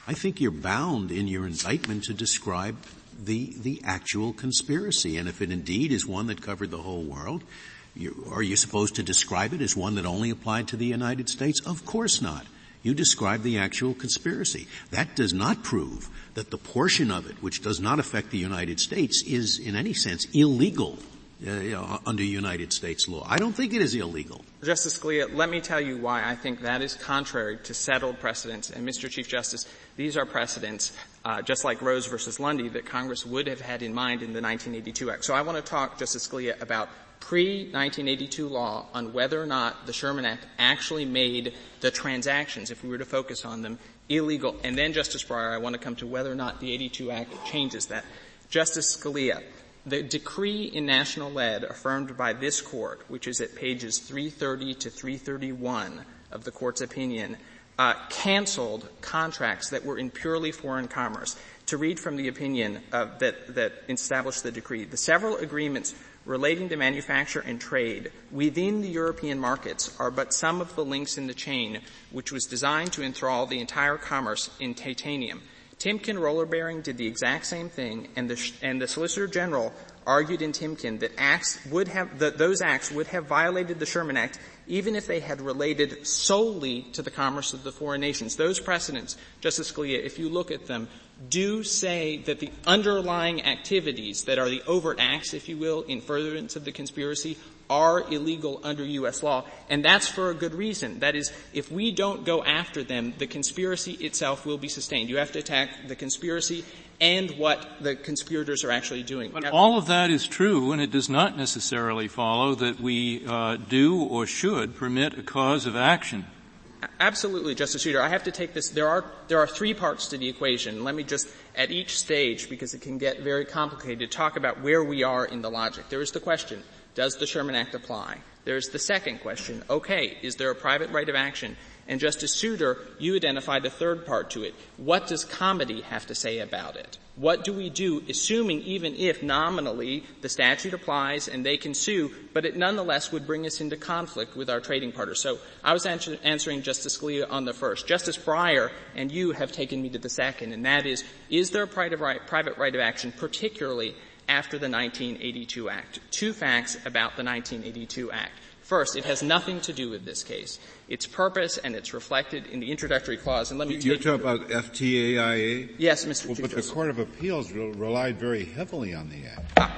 I think you're bound in your indictment to describe the, the actual conspiracy. And if it indeed is one that covered the whole world, are you supposed to describe it as one that only applied to the United States? Of course not. You describe the actual conspiracy. That does not prove that the portion of it which does not affect the United States is in any sense illegal uh, under United States law. I don't think it is illegal. Justice Scalia, let me tell you why I think that is contrary to settled precedents. And Mr. Chief Justice, these are precedents, uh, just like Rose versus Lundy, that Congress would have had in mind in the 1982 Act. So I want to talk, Justice Scalia, about pre-1982 law on whether or not the Sherman Act actually made the transactions, if we were to focus on them, illegal. And then, Justice Breyer, I want to come to whether or not the 82 Act changes that. Justice Scalia, the decree in national lead affirmed by this court, which is at pages 330 to 331 of the court's opinion, uh, canceled contracts that were in purely foreign commerce. To read from the opinion uh, that that established the decree, the several agreements relating to manufacture and trade within the European markets are but some of the links in the chain which was designed to enthrall the entire commerce in titanium. Timken Roller Bearing did the exact same thing, and the, and the Solicitor General argued in Timken that acts would have, that those acts would have violated the Sherman Act even if they had related solely to the commerce of the foreign nations. Those precedents, Justice Scalia, if you look at them, do say that the underlying activities that are the overt acts, if you will, in furtherance of the conspiracy are illegal under U.S. law, and that's for a good reason. That is, if we don't go after them, the conspiracy itself will be sustained. You have to attack the conspiracy and what the conspirators are actually doing. But now, all of that is true, and it does not necessarily follow that we uh, do or should permit a cause of action. Absolutely, Justice Souter. I have to take this. There are there are three parts to the equation. Let me just, at each stage, because it can get very complicated, talk about where we are in the logic. There is the question: Does the Sherman Act apply? There's the second question. Okay, is there a private right of action? And Justice Souter, you identified a third part to it. What does comity have to say about it? What do we do, assuming even if nominally the statute applies and they can sue, but it nonetheless would bring us into conflict with our trading partners? So I was answer, answering Justice Scalia on the first. Justice Breyer and you have taken me to the second, and that is, is there a private right, private right of action, particularly after the 1982 Act? Two facts about the 1982 Act. First, it has nothing to do with this case. Its purpose and it's reflected in the introductory clause. And let me You're talking about FTAIA? Yes, Mr. Well, but the Court of Appeals relied very heavily on the Act. Uh,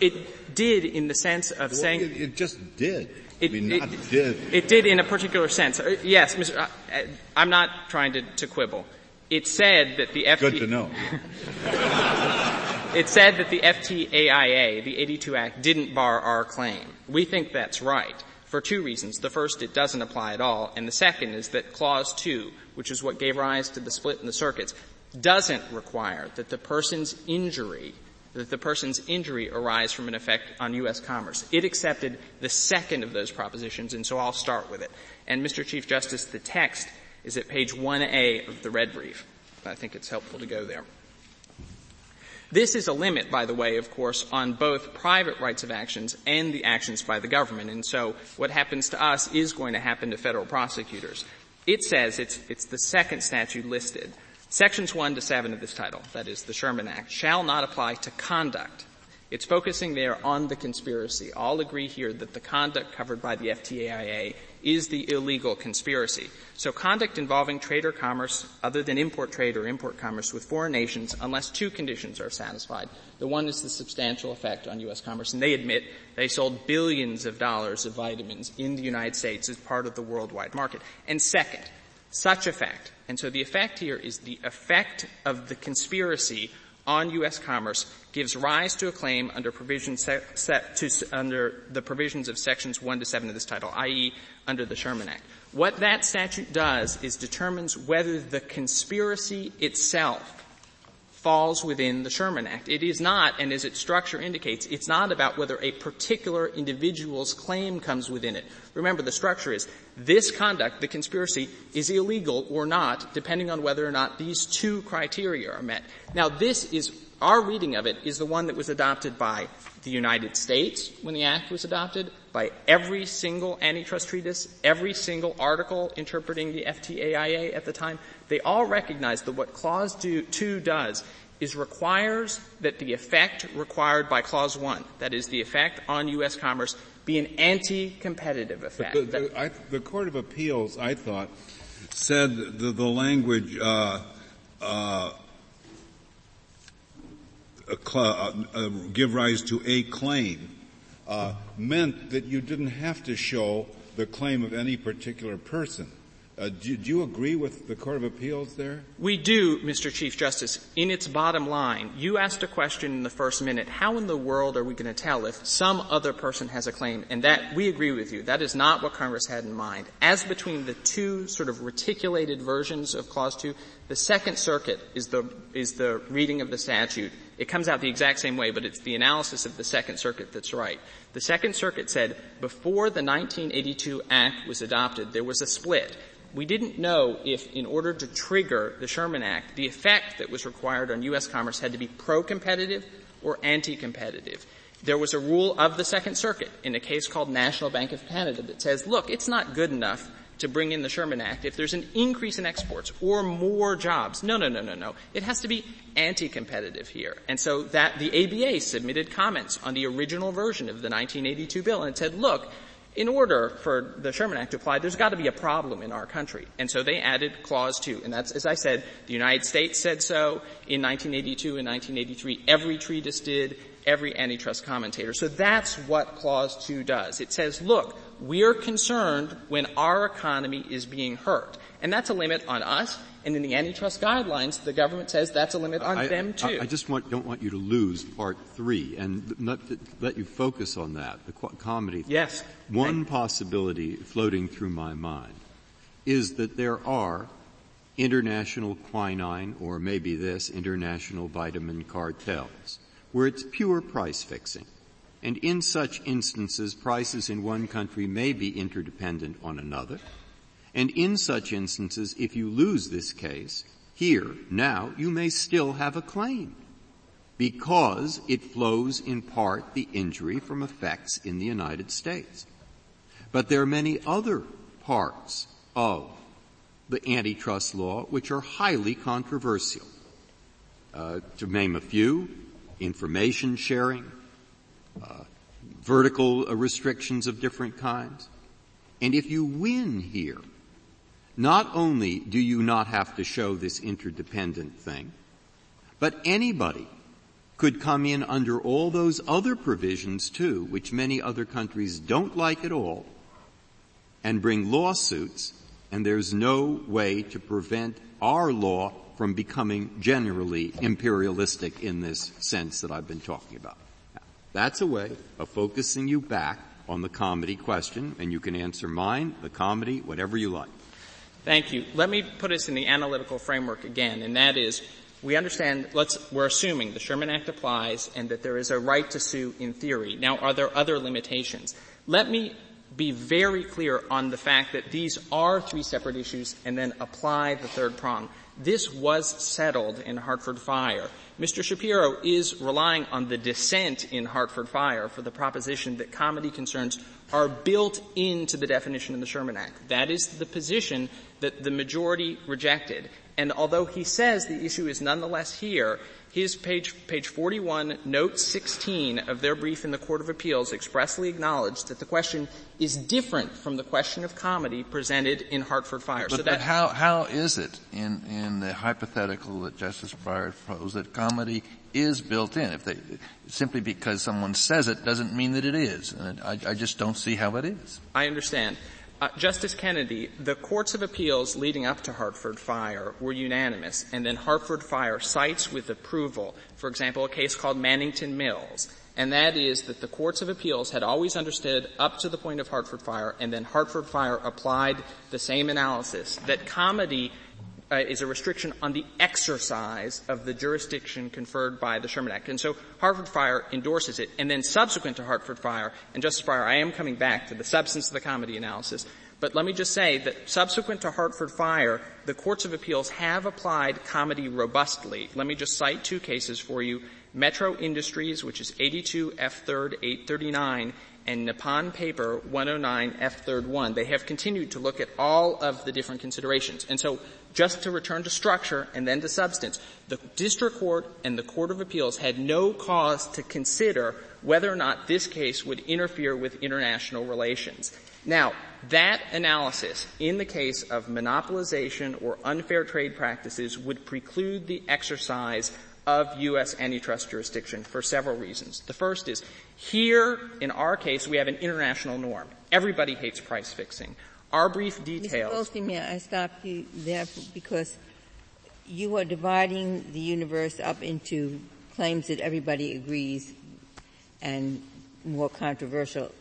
it did in the sense of well, saying... It, it, just did. It, I mean, it, did. It did in a particular sense. Uh, yes, Mr. Uh, I'm not trying to, to, quibble. It said that the FT... Good to know. it said that the FTAIA, the 82 Act, didn't bar our claim. We think that's right for two reasons. The first, it doesn't apply at all, and the second is that Clause 2, which is what gave rise to the split in the circuits, doesn't require that the person's injury that the person's injury arise from an effect on U.S. commerce. It accepted the second of those propositions, and so I'll start with it. And Mr. Chief Justice, the text is at page 1A of the red brief. I think it's helpful to go there. This is a limit, by the way, of course, on both private rights of actions and the actions by the government. And so what happens to us is going to happen to federal prosecutors. It says it's, it's the second statute listed. Sections 1 to 7 of this title, that is the Sherman Act, shall not apply to conduct. It's focusing there on the conspiracy. All agree here that the conduct covered by the FTAIA is the illegal conspiracy. So conduct involving trade or commerce other than import trade or import commerce with foreign nations unless two conditions are satisfied. The one is the substantial effect on U.S. commerce, and they admit they sold billions of dollars of vitamins in the United States as part of the worldwide market. And second, such effect, and so the effect here is the effect of the conspiracy on U.S. commerce gives rise to a claim under set, set to, under the provisions of sections 1 to 7 of this title, i.e. under the Sherman Act. What that statute does is determines whether the conspiracy itself falls within the Sherman Act. It is not, and as its structure indicates, it's not about whether a particular individual's claim comes within it. Remember, the structure is this conduct, the conspiracy, is illegal or not, depending on whether or not these two criteria are met. Now, this is our reading of it is the one that was adopted by the United States when the Act was adopted, by every single antitrust treatise, every single article interpreting the FTAIA at the time. They all recognize that what Clause 2 does is requires that the effect required by Clause 1, that is the effect on U.S. commerce, be an anti-competitive effect. The, the, I, the, Court of Appeals, I thought, said the, the language uh, uh, uh, uh, give rise to a claim uh, meant that you didn't have to show the claim of any particular person. Uh, do, do, you agree with the Court of Appeals there? We do, Mr. Chief Justice. In its bottom line, you asked a question in the first minute, how in the world are we going to tell if some other person has a claim? And that, we agree with you. That is not what Congress had in mind. As between the two sort of reticulated versions of Clause 2, the Second Circuit is the, is the reading of the statute. It comes out the exact same way, but it's the analysis of the Second Circuit that's right. The Second Circuit said before the 1982 Act was adopted, there was a split we didn't know if in order to trigger the Sherman Act, the effect that was required on U.S. commerce had to be pro-competitive or anti-competitive. There was a rule of the Second Circuit in a case called National Bank of Canada that says, look, it's not good enough to bring in the Sherman Act if there's an increase in exports or more jobs. No, no, no, no, no. It has to be anti-competitive here. And so that the ABA submitted comments on the original version of the 1982 bill and it said, look, in order for the Sherman Act to apply, there's got to be a problem in our country. And so they added Clause 2. And that's, as I said, the United States said so in 1982 and 1983. Every treatise did. Every antitrust commentator. So that's what Clause 2 does. It says, look, we're concerned when our economy is being hurt. And that's a limit on us. And in the antitrust guidelines, the government says that's a limit on I, them too. I, I just want, don't want you to lose part three and not, let you focus on that, the comity. Yes. One possibility floating through my mind is that there are international quinine or maybe this international vitamin cartels where it's pure price fixing. And in such instances, prices in one country may be interdependent on another and in such instances, if you lose this case, here, now, you may still have a claim because it flows in part the injury from effects in the United States. But there are many other parts of the antitrust law which are highly controversial. Uh, to name a few, information sharing, uh, vertical restrictions of different kinds. And if you win here, not only do you not have to show this interdependent thing, but anybody could come in under all those other provisions too, which many other countries don't like at all, and bring lawsuits, and there's no way to prevent our law from becoming generally imperialistic in this sense that I've been talking about. That's a way of focusing you back on the comity question, and you can answer mine, the comity, whatever you like. Thank you. Let me put us in the analytical framework again, and that is, we understand, let's, we're assuming the Sherman Act applies and that there is a right to sue in theory. Now, are there other limitations? Let me be very clear on the fact that these are three separate issues and then apply the third prong. This was settled in Hartford Fire. Mr. Shapiro is relying on the dissent in Hartford Fire for the proposition that comity concerns are built into the definition in the Sherman Act. That is the position that the majority rejected. And although he says the issue is nonetheless here, his page, page 41, note 16 of their brief in the Court of Appeals expressly acknowledged that the question is different from the question of comity presented in Hartford Fire. But, so but how, how is it in, in the hypothetical that Justice Breyer proposed that comity is built in? If they, simply because someone says it doesn't mean that it is. And I, I just don't see how it is. I understand. Uh, Justice Kennedy, the courts of appeals leading up to Hartford Fire were unanimous, and then Hartford Fire cites with approval, for example, a case called Mannington Mills, and that is that the courts of appeals had always understood up to the point of Hartford Fire, and then Hartford Fire applied the same analysis, that comity uh, is a restriction on the exercise of the jurisdiction conferred by the Sherman Act. And so Hartford Fire endorses it, and then subsequent to Hartford Fire, and Justice Breyer, I am coming back to the substance of the comity analysis, but let me just say that subsequent to Hartford Fire, the courts of appeals have applied comity robustly. Let me just cite two cases for you. Metro Industries, which is 82 F3rd 839, and Nippon Paper 109 F third 1, they have continued to look at all of the different considerations. And so just to return to structure and then to substance, the district court and the court of appeals had no cause to consider whether or not this case would interfere with international relations. Now, that analysis in the case of monopolization or unfair trade practices would preclude the exercise of U.S. antitrust jurisdiction for several reasons. The first is, here, in our case, we have an international norm. Everybody hates price fixing. Our brief details. Mr. Goldstein, I stop you there because you are dividing the universe up into claims that everybody agrees and more controversial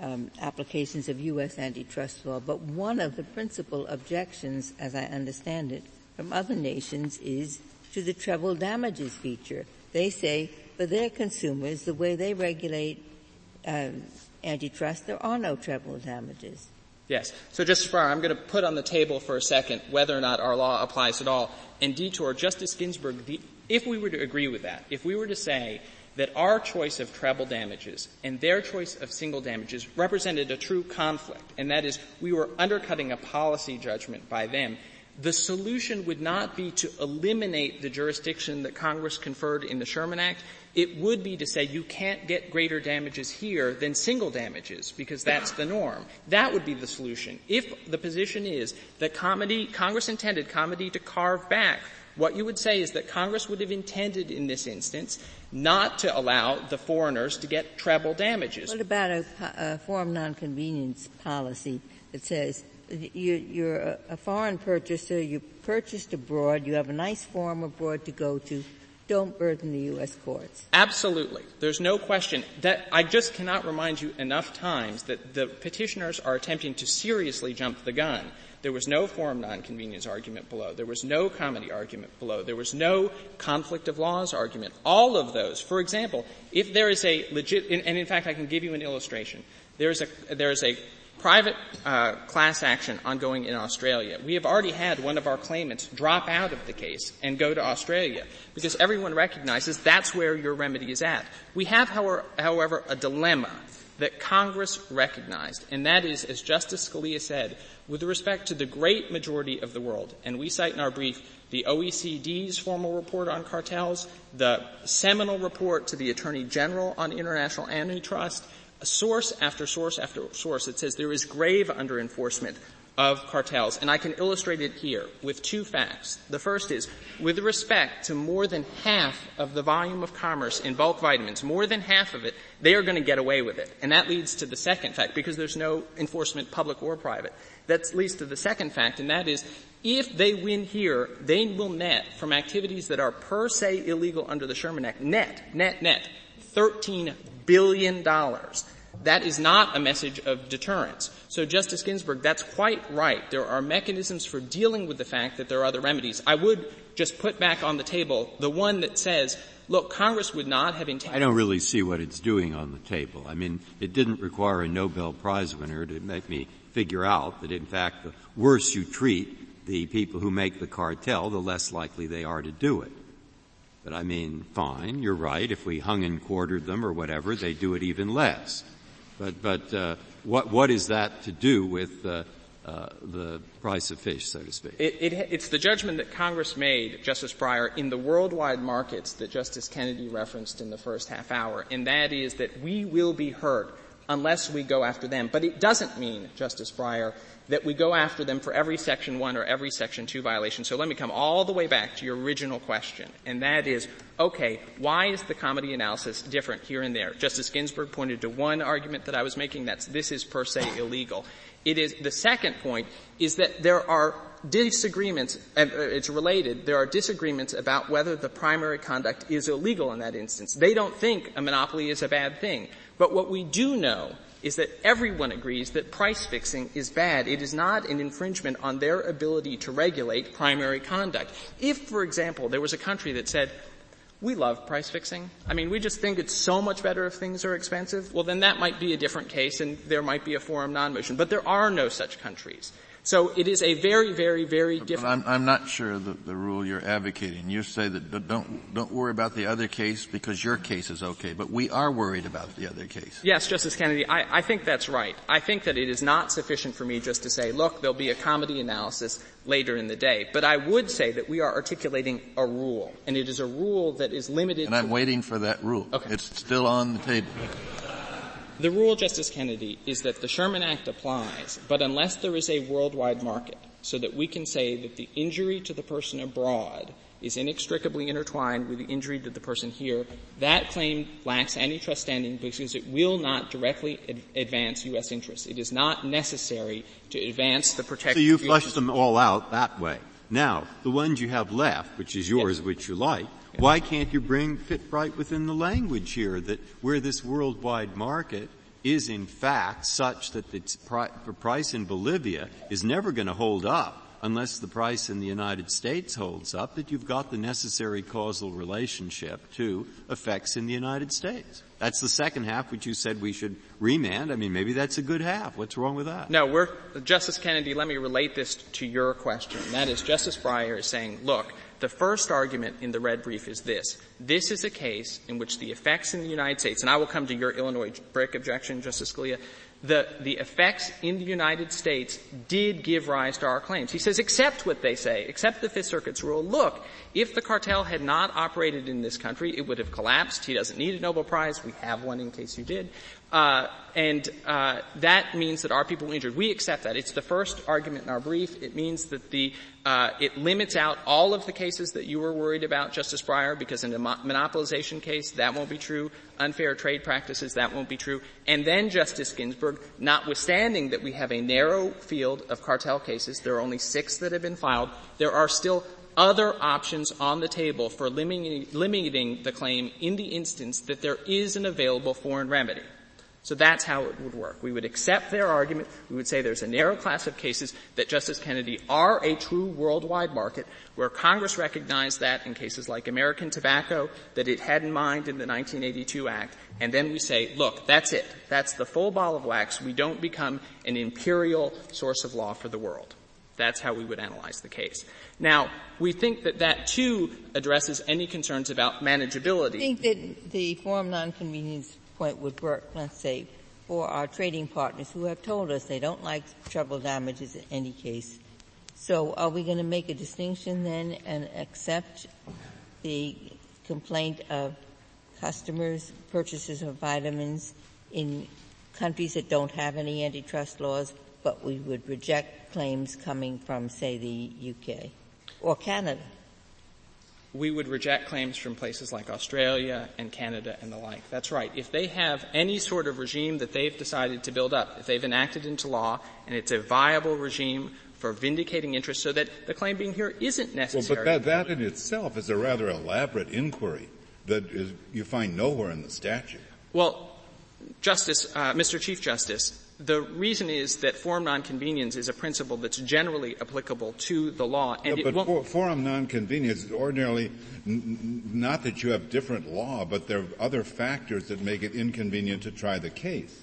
um, applications of U.S. antitrust law. But one of the principal objections, as I understand it, from other nations is to the treble damages feature. They say for their consumers, the way they regulate um, antitrust, there are no treble damages. Yes. So Justice Breyer, I'm going to put on the table for a second whether or not our law applies at all. And detour, Justice Ginsburg, the, if we were to agree with that, if we were to say that our choice of treble damages and their choice of single damages represented a true conflict, and that is we were undercutting a policy judgment by them, the solution would not be to eliminate the jurisdiction that Congress conferred in the Sherman Act. It would be to say you can't get greater damages here than single damages because that's the norm. That would be the solution. If the position is that comity, Congress intended comity to carve back, what you would say is that Congress would have intended in this instance not to allow the foreigners to get treble damages. What about a, a forum non conveniens policy that says you, are a foreign purchaser, you purchased abroad, you have a nice forum abroad to go to, don't burden the U.S. courts. Absolutely. There's no question that I just cannot remind you enough times that the petitioners are attempting to seriously jump the gun. There was no forum non conveniens argument below. There was no comity argument below. There was no conflict of laws argument. All of those. For example, if there is a legit, and in fact I can give you an illustration. There is a, there is a private uh, class action ongoing in Australia. We have already had one of our claimants drop out of the case and go to Australia because everyone recognizes that's where your remedy is at. We have, however, a dilemma that Congress recognized, and that is, as Justice Scalia said, with respect to the great majority of the world, and we cite in our brief the OECD's formal report on cartels, the seminal report to the Attorney General on international antitrust, source after source after source it says there is grave underenforcement of cartels. And I can illustrate it here with two facts. The first is, with respect to more than half of the volume of commerce in bulk vitamins, more than half of it, they are going to get away with it. And that leads to the second fact, because there's no enforcement, public or private. That leads to the second fact, and that is, if they win here, they will net from activities that are per se illegal under the Sherman Act, net, net, net, $13 billion. That is not a message of deterrence. So Justice Ginsburg, that's quite right. There are mechanisms for dealing with the fact that there are other remedies. I would just put back on the table the one that says, look, Congress would not have intended. I don't really see what it's doing on the table. I mean, it didn't require a Nobel Prize winner to make me figure out that in fact the worse you treat the people who make the cartel, the less likely they are to do it. But I mean, fine, you're right. If we hung and quartered them or whatever, they do it even less. But, but uh, what, what is that to do with uh, uh, the price of fish, so to speak? It, it, it's the judgment that Congress made, Justice Breyer, in the worldwide markets that Justice Kennedy referenced in the first half hour, and that is that we will be hurt unless we go after them. But it doesn't mean, Justice Breyer, that we go after them for every Section 1 or every Section 2 violation. So let me come all the way back to your original question, and that is, okay, why is the comity analysis different here and there? Justice Ginsburg pointed to one argument that I was making, that's this is per se illegal. It is, the second point is that there are disagreements, uh, it's related, there are disagreements about whether the primary conduct is illegal in that instance. They don't think a monopoly is a bad thing. But what we do know is that everyone agrees that price fixing is bad. It is not an infringement on their ability to regulate primary conduct. If, for example, there was a country that said, we love price fixing. I mean, we just think it's so much better if things are expensive. Well, then that might be a different case and there might be a forum non-motion. But there are no such countries. So it is a very, very, very different. I'm, I'm, not sure the, the rule you're advocating. You say that don't don't worry about the other case because your case is okay, but we are worried about the other case. Yes, Justice Kennedy, I, I think that's right. I think that it is not sufficient for me just to say, look, there'll be a comity analysis later in the day. But I would say that we are articulating a rule, and it is a rule that is limited. And I'm waiting for that rule. Okay. It's still on the table. The rule, Justice Kennedy, is that the Sherman Act applies, but unless there is a worldwide market, so that we can say that the injury to the person abroad is inextricably intertwined with the injury to the person here, that claim lacks antitrust standing because it will not directly ad- advance U.S. interests. It is not necessary to advance the protection. So you flush them all out that way. Now, the ones you have left, which is yours, yes. which you like, why can't you bring fit right within the language here that where this worldwide market is in fact such that the price in Bolivia is never going to hold up unless the price in the United States holds up, that you've got the necessary causal relationship to effects in the United States. That's the second half which you said we should remand. I mean, maybe that's a good half. What's wrong with that? No, we're, Justice Kennedy, let me relate this to your question. That is, Justice Breyer is saying, look, the first argument in the red brief is this. This is a case in which the effects in the United States, and I will come to your Illinois brick objection, Justice Scalia, the, the effects in the United States did give rise to our claims. He says, accept what they say, accept the Fifth Circuit's rule. Look, if the cartel had not operated in this country, it would have collapsed. He doesn't need a Nobel Prize. We have one in case you did. Uh, and uh, that means that our people were injured. We accept that. It's the first argument in our brief. It means that the uh, it limits out all of the cases that you were worried about, Justice Breyer, because in a monopolization case, that won't be true. Unfair trade practices, that won't be true. And then, Justice Ginsburg, notwithstanding that we have a narrow field of cartel cases, there are only six that have been filed, there are still other options on the table for limiting, limiting the claim in the instance that there is an available foreign remedy. So that's how it would work. We would accept their argument. We would say there's a narrow class of cases that Justice Kennedy are a true worldwide market where Congress recognized that in cases like American tobacco that it had in mind in the 1982 Act. And then we say, look, that's it. That's the full ball of wax. We don't become an imperial source of law for the world. That's how we would analyze the case. Now, we think that that too addresses any concerns about manageability. I think that the forum non conveniens point would work, let's say, for our trading partners who have told us they don't like treble damages in any case. So are we going to make a distinction then and accept the complaint of customers' purchases of vitamins in countries that don't have any antitrust laws, but we would reject claims coming from, say, the UK or Canada? We would reject claims from places like Australia and Canada and the like. That's right. If they have any sort of regime that they've decided to build up, if they've enacted into law and it's a viable regime for vindicating interests so that the claim being here isn't necessary. Well, but that, that in itself is a rather elaborate inquiry that is, you find nowhere in the statute. Well, Justice, uh, Mr. Chief Justice, the reason is that forum non conveniens is a principle that's generally applicable to the law. And no, but for, forum non conveniens is ordinarily n- not that you have different law, but there are other factors that make it inconvenient to try the case.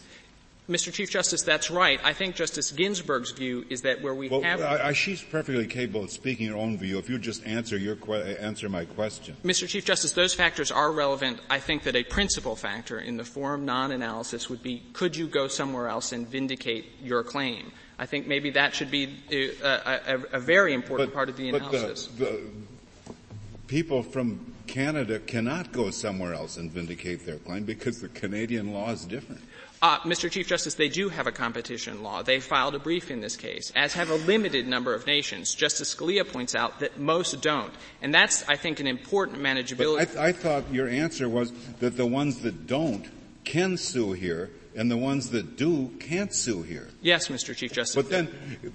Mr. Chief Justice, that's right. I think Justice Ginsburg's view is that where we well, have. I, I, she's perfectly capable of speaking her own view. If you just answer your que- answer my question, Mr. Chief Justice, those factors are relevant. I think that a principal factor in the forum non-analysis would be: could you go somewhere else and vindicate your claim? I think maybe that should be uh, a, a, a very important but, part of the analysis. The, the people from Canada cannot go somewhere else and vindicate their claim because the Canadian law is different. Uh, Mr. Chief Justice, they do have a competition law. They filed a brief in this case, as have a limited number of nations. Justice Scalia points out that most don't. And that's, I think, an important manageability. But I, th- I thought your answer was that the ones that don't can sue here and the ones that do can't sue here. Yes, Mr. Chief Justice. But then,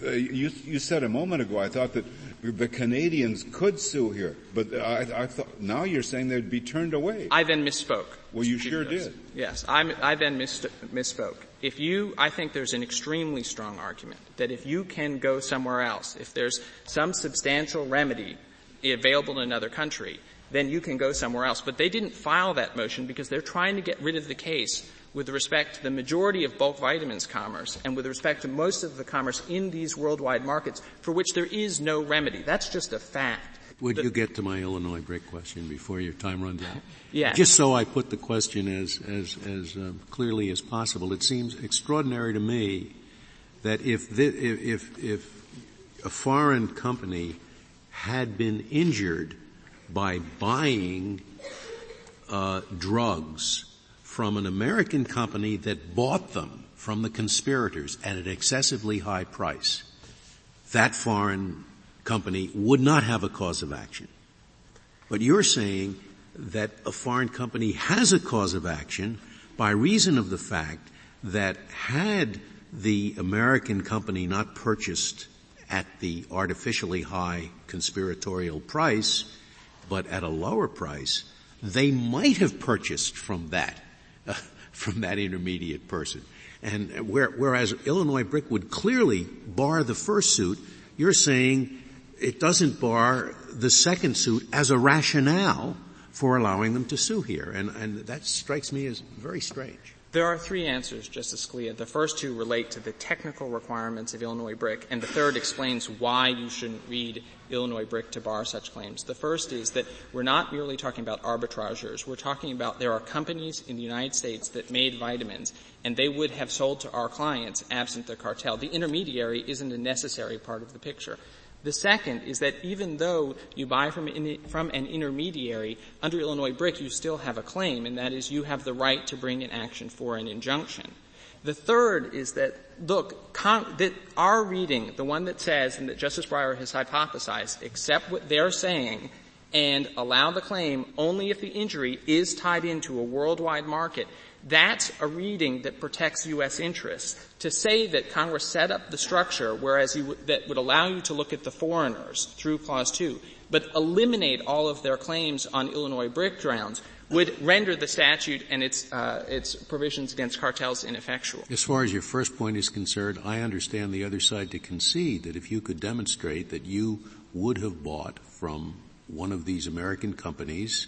uh, you, you said a moment ago, I thought that the Canadians could sue here, but I, I thought, now you're saying they'd be turned away. I then misspoke. Well, you sure did. Yes, I, I then mis- misspoke. If you, I think there's an extremely strong argument that if you can go somewhere else, if there's some substantial remedy available in another country, then you can go somewhere else. But they didn't file that motion because they're trying to get rid of the case with respect to the majority of bulk vitamins commerce and with respect to most of the commerce in these worldwide markets for which there is no remedy. That's just a fact. Would the, you get to my Illinois brick question before your time runs out? Yeah. Just so I put the question as as as uh, clearly as possible, it seems extraordinary to me that if the, if if a foreign company had been injured by buying uh, drugs from an American company that bought them from the conspirators at an excessively high price, that foreign company would not have a cause of action. But you're saying that a foreign company has a cause of action by reason of the fact that had the American company not purchased at the artificially high conspiratorial price, but at a lower price, they might have purchased from that, uh, from that intermediate person. And where, whereas Illinois Brick would clearly bar the first suit, you're saying it doesn't bar the second suit as a rationale for allowing them to sue here. And, and that strikes me as very strange. There are three answers, Justice Scalia. The first two relate to the technical requirements of Illinois Brick, and the third explains why you shouldn't read Illinois Brick to bar such claims. The first is that we're not merely talking about arbitrageurs. We're talking about there are companies in the United States that made vitamins, and they would have sold to our clients absent the cartel. The intermediary isn't a necessary part of the picture. The second is that even though you buy from, in, from an intermediary, under Illinois Brick you still have a claim, and that is you have the right to bring an action for an injunction. The third is that, look, con- that our reading, the one that says, and that Justice Breyer has hypothesized, accept what they're saying and allow the claim only if the injury is tied into a worldwide market that's a reading that protects U.S. interests. To say that Congress set up the structure whereas w- that would allow you to look at the foreigners through Clause 2, but eliminate all of their claims on Illinois brick grounds would render the statute and its, uh, its provisions against cartels ineffectual. As far as your first point is concerned, I understand the other side to concede that if you could demonstrate that you would have bought from one of these American companies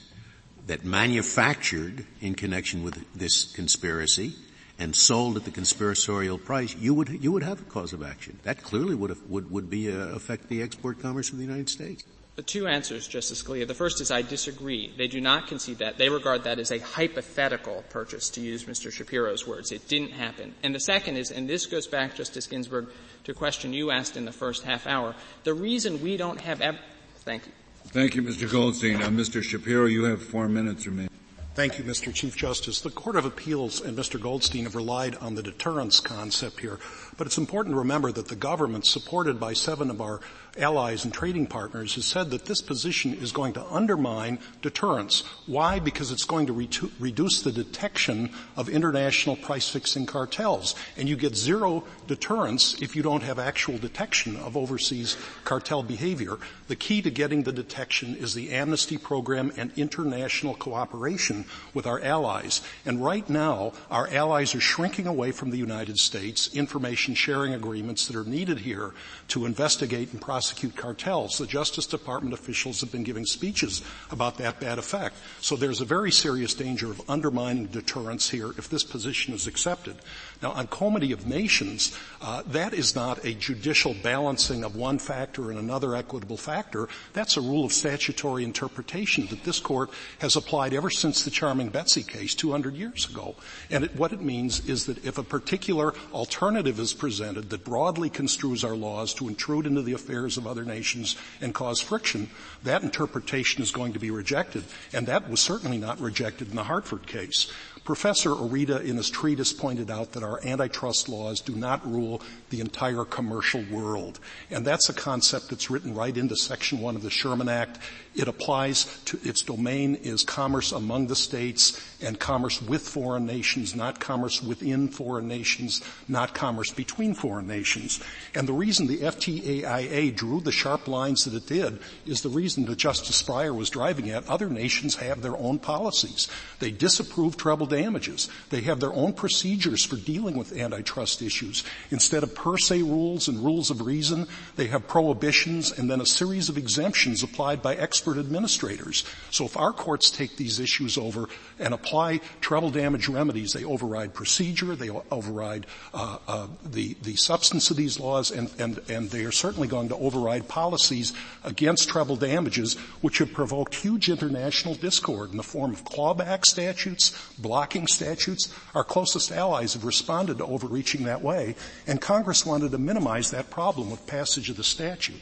that manufactured in connection with this conspiracy and sold at the conspiratorial price, you would you would have a cause of action. That clearly would have, would would be uh, affect the export commerce of the United States. The two answers, Justice Scalia. The first is I disagree. They do not concede that. They regard that as a hypothetical purchase, to use Mr. Shapiro's words. It didn't happen. And the second is, and this goes back, Justice Ginsburg, to a question you asked in the first half hour. The reason we don't have, ev- thank you. Thank you, Mr. Goldstein. Uh, Mr. Shapiro, you have four minutes remaining. Thank you, Mr. Chief Justice. The Court of Appeals and Mr. Goldstein have relied on the deterrence concept here, but it's important to remember that the government, supported by seven of our allies and trading partners has said that this position is going to undermine deterrence. Why? Because it's going to re- reduce the detection of international price fixing cartels. And you get zero deterrence if you don't have actual detection of overseas cartel behavior. The key to getting the detection is the amnesty program and international cooperation with our allies. And right now, our allies are shrinking away from the United States information sharing agreements that are needed here to investigate and prosecute prosecute cartels. The Justice Department officials have been giving speeches about that bad effect. So there's a very serious danger of undermining deterrence here if this position is accepted. Now, on comity of nations, uh, that is not a judicial balancing of one factor and another equitable factor. That's a rule of statutory interpretation that this court has applied ever since the Charming Betsy case 200 years ago. And it, what it means is that if a particular alternative is presented that broadly construes our laws to intrude into the affairs of other nations and cause friction, that interpretation is going to be rejected. And that was certainly not rejected in the Hartford case. Professor Areeda in his treatise pointed out that our antitrust laws do not rule the entire commercial world. And that's a concept that's written right into section one of the Sherman Act. It applies to, its domain is commerce among the states and commerce with foreign nations, not commerce within foreign nations, not commerce between foreign nations. And the reason the FTAIA drew the sharp lines that it did is the reason that Justice Breyer was driving at. Other nations have their own policies. They disapprove treble damages. They have their own procedures for dealing with antitrust issues. Instead of per se rules and rules of reason, they have prohibitions and then a series of exemptions applied by expert administrators. So if our courts take these issues over and apply treble damage remedies, they override procedure, they override uh, uh, the the substance of these laws, and, and and they are certainly going to override policies against treble damages, which have provoked huge international discord in the form of clawback statutes, blocking statutes. Our closest allies have responded to overreaching that way, and Congress wanted to minimize that problem with passage of the statute.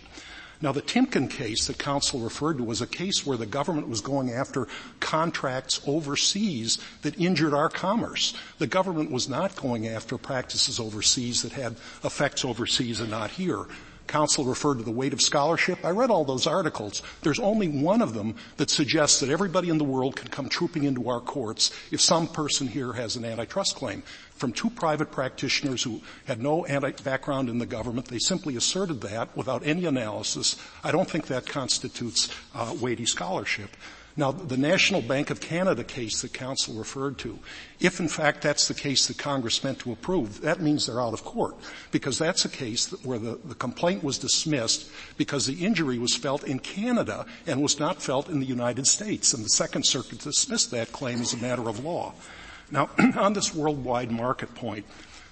Now the Timken case that counsel referred to was a case where the government was going after contracts overseas that injured our commerce. The government was not going after practices overseas that had effects overseas and not here counsel referred to the weight of scholarship. I read all those articles. There's only one of them that suggests that everybody in the world can come trooping into our courts if some person here has an antitrust claim. From two private practitioners who had no background in the government, they simply asserted that without any analysis. I don't think that constitutes uh, weighty scholarship. Now, the National Bank of Canada case that counsel referred to, if in fact that's the case that Congress meant to approve, that means they're out of court. Because that's a case where the, the complaint was dismissed because the injury was felt in Canada and was not felt in the United States. And the Second Circuit dismissed that claim as a matter of law. Now, on this worldwide market point,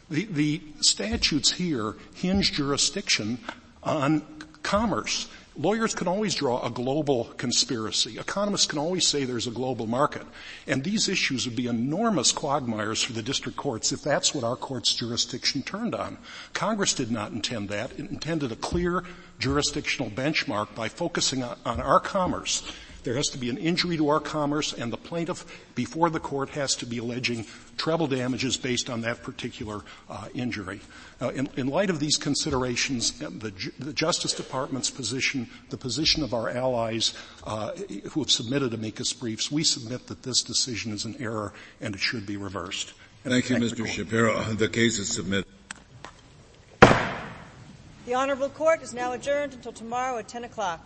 the, the statutes here hinge jurisdiction on commerce. Lawyers can always draw a global conspiracy. Economists can always say there's a global market. And these issues would be enormous quagmires for the district courts if that's what our court's jurisdiction turned on. Congress did not intend that. It intended a clear jurisdictional benchmark by focusing on, our commerce there has to be an injury to our commerce, and the plaintiff before the court has to be alleging treble damages based on that particular uh, injury. in, in, light of these considerations, uh, the, the, Justice Department's position, the position of our allies uh, who have submitted amicus briefs, we submit that this decision is an error and it should be reversed. And Thank you, Mr. Shapiro. The case is submitted. The Honorable Court is now adjourned until tomorrow at 10 o'clock.